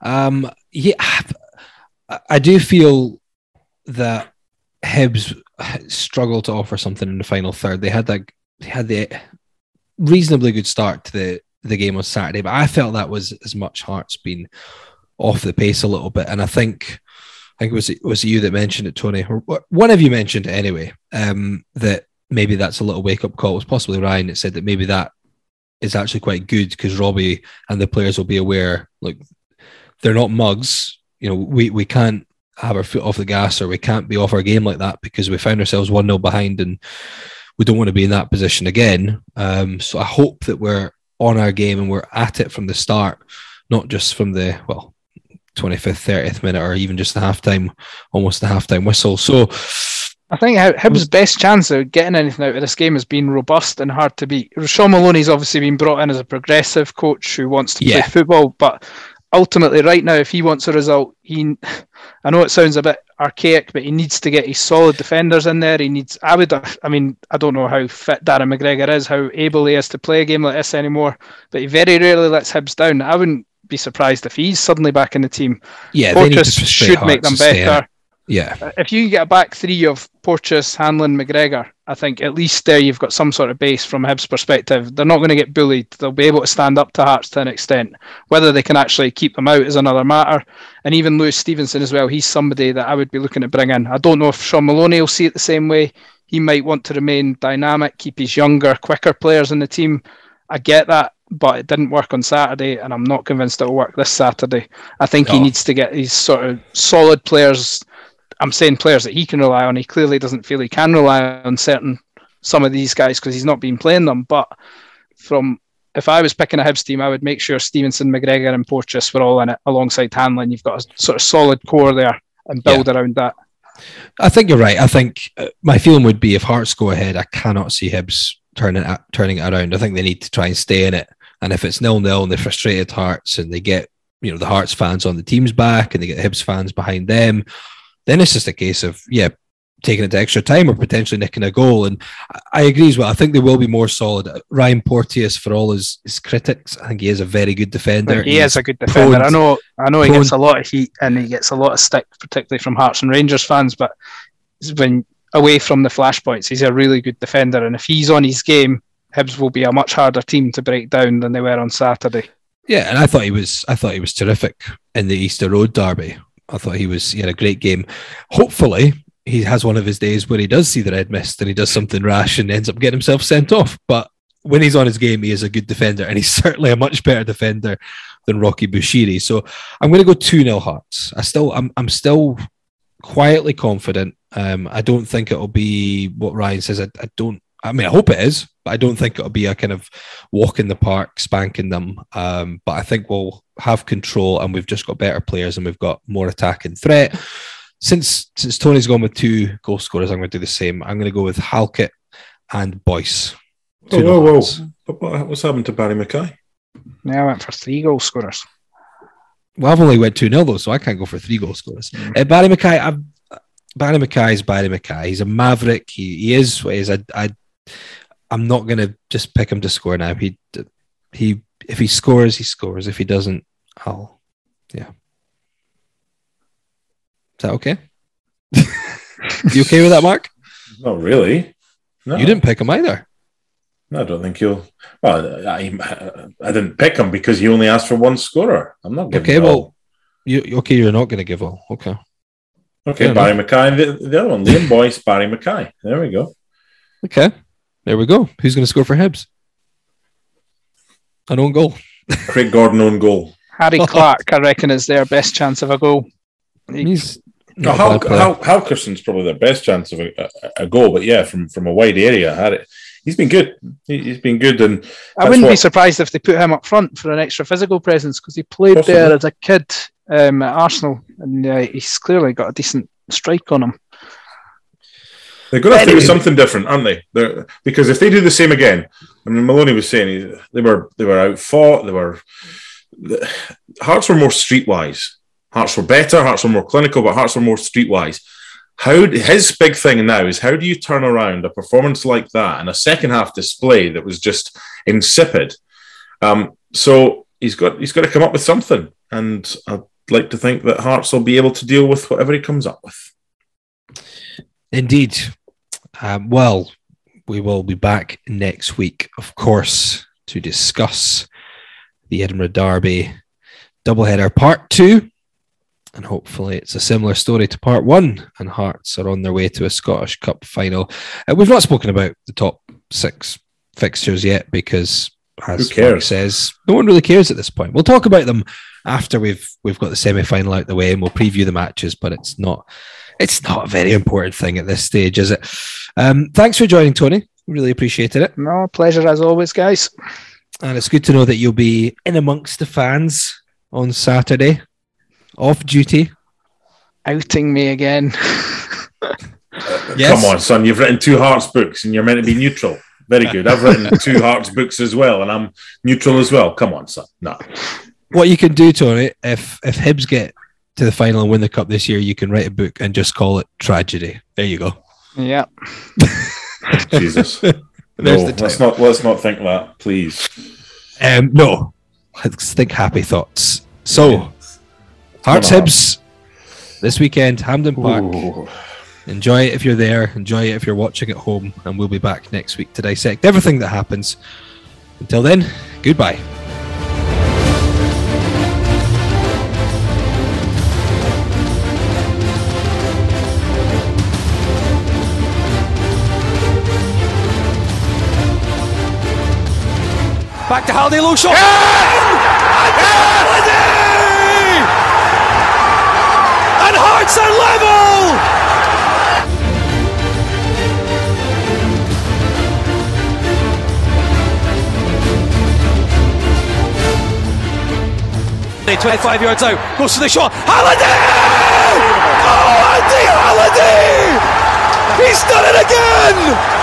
Um, yeah, I- I do feel that Hibs struggled to offer something in the final third. They had that, they had the reasonably good start to the the game on Saturday, but I felt that was as much Hearts being off the pace a little bit, and I think. I think it was it was you that mentioned it, Tony, or one of you mentioned it anyway. Um, that maybe that's a little wake up call. It was possibly Ryan that said that maybe that is actually quite good because Robbie and the players will be aware. Like they're not mugs. You know, we we can't have our foot off the gas or we can't be off our game like that because we found ourselves one 0 behind and we don't want to be in that position again. Um, so I hope that we're on our game and we're at it from the start, not just from the well. 25th, 30th minute, or even just the halftime, almost the halftime whistle. So, I think Hib- Hibs' best chance of getting anything out of this game has been robust and hard to beat. Shaun Maloney's obviously been brought in as a progressive coach who wants to Yeah. play football, but ultimately, right now, if he wants a result, he. I know it sounds a bit archaic, but he needs to get his solid defenders in there. He needs. I would. I mean, I don't know how fit Darren McGregor is, how able he is to play a game like this anymore, but he very rarely lets Hibs down. I wouldn't be surprised if he's suddenly back in the team. yeah, to should make them better. Yeah, uh, If you get a back three of Porteous, Hanlon, McGregor, I think at least there you've got some sort of base from Hibs' perspective. They're not going to get bullied. They'll be able to stand up to Hearts to an extent. Whether they can actually keep them out is another matter. And even Lewis Stevenson as well, he's somebody that I would be looking to bring in. I don't know if Shaun Maloney will see it the same way. He might want to remain dynamic, keep his younger, quicker players in the team. I get that, but it didn't work on Saturday, and I'm not convinced it'll work this Saturday. I think he needs to get these sort of solid players I'm saying players that he can rely on. He clearly doesn't feel he can rely on certain some of these guys because he's not been playing them. But from if I was picking a Hibs team, I would make sure Stevenson, McGregor, and Porteous were all in it alongside Hanlon. You've got a sort of solid core there and build around that. I think you're right. I think uh, my feeling would be if Hearts go ahead, I cannot see Hibs turning it, turning it around. I think they need to try and stay in it. And if it's nil nil and they frustrated Hearts and they get you know the Hearts fans on the team's back and they get Hibs fans behind them, then it's just a case of yeah taking it to extra time or potentially nicking a goal. And I- agree as well. I think they will be more solid. Ryan Porteous, for all his, his critics, I think he is a very good defender. he is a good defender. I know. I know he prone- gets a lot of heat and he gets a lot of stick, particularly from Hearts and Rangers fans. But when away from the flashpoints, he's a really good defender. And if he's on his game, Hibs will be a much harder team to break down than they were on Saturday. Yeah, and I thought he was I thought he was terrific in the Easter Road derby. I thought he was he had a great game. Hopefully he has one of his days where he does see the red mist and he does something rash and ends up getting himself sent off. But when he's on his game, he is a good defender, and he's certainly a much better defender than Rocky Bushiri. So I'm going to go two 0 Hearts. I still I'm I'm still quietly confident. Um, I don't think it'll be what Ryan says. I, I don't. I mean, I hope it is. But I don't think it'll be a kind of walk in the park, spanking them. Um, but I think we'll have control, and we've just got better players, and we've got more attacking threat. Since since Tony's gone with two goal scorers, I'm going to do the same. I'm going to go with Halkett and Boyce. Oh, whoa, whoa, whoa. But what's happened to Barrie McKay? Now I went for three goal scorers. Well, I've only went two 0 though, so I can't go for three goal scorers. Uh, Barrie McKay, I've, Barrie McKay is Barrie McKay. He's a maverick. He, he is what he is. I, I, I'm not going to just pick him to score now. He, he, if he scores, he scores. If he doesn't, I'll, yeah. Is that okay? you okay with that, Mark? Not really. No. You didn't pick him either. No, I don't think you'll. Well, I, I didn't pick him because he only asked for one scorer. I'm not Okay, all. well, you okay? You're not going to give all. Okay. Okay, fair Barrie McKay. The, the other one, Liam Boyce, Barrie McKay. There we go. Okay. There we go. Who's going to score for Hibs? An own goal. Craig Gordon own goal. Harry Clarke, I reckon, is their best chance of a goal. He's No, not a Hal. Hal, Halkerson's probably their best chance of a, a, a goal, but yeah, from from a wide area, had it. He's been good. He, he's been good, and I wouldn't be surprised if they put him up front for an extra physical presence because he played Possibly. there as a kid um, at Arsenal and uh, he's clearly got a decent strike on him. They're going to have to do something different, aren't they? They're, because if they do the same again, I mean, Maloney was saying he- they were they were out fought. They were the, Hearts were more streetwise. Hearts were better. Hearts were more clinical, but Hearts were more streetwise. How his big thing now is how do you turn around a performance like that and a second half display that was just insipid? Um, so he's got he's got to come up with something, and I'd like to think that Hearts will be able to deal with whatever he comes up with. Indeed. Um, well, we will be back next week, of course, to discuss the Edinburgh Derby doubleheader part two. And hopefully, it's a similar story to part one, and Hearts are on their way to a Scottish Cup final. Uh, we've not spoken about the top six fixtures yet because, as Mark says, no one really cares at this point. We'll talk about them after we've we've got the semi final out the way, and we'll preview the matches. But it's not it's not a very important thing at this stage, is it? Um, thanks for joining, Tony. Really appreciated it. No, pleasure as always, guys. And it's good to know that you'll be in amongst the fans on Saturday, off duty. Outing me again. Yes. Come on, son. You've written two Hearts books and you're meant to be neutral. Very good. I've written two Hearts books as well, and I'm neutral as well. Come on, son. No. What you can do, Tony, if if Hibs get to the final and win the cup this year, you can write a book and just call it Tragedy. There you go. yeah. Jesus. There's no, the let's not let's not think that, please. Um, no, let's think happy thoughts. So, Hearts Come. Hibs this weekend, Hampden Park. Ooh. Enjoy it if you're there. Enjoy it if you're watching at home. And we'll be back next week to dissect everything that happens. Until then, goodbye. Back to Halliday, low shot. And Hearts are level! They 25 yards out, goes to the shot. Halliday! Oh, Andy Halliday! He's done it again!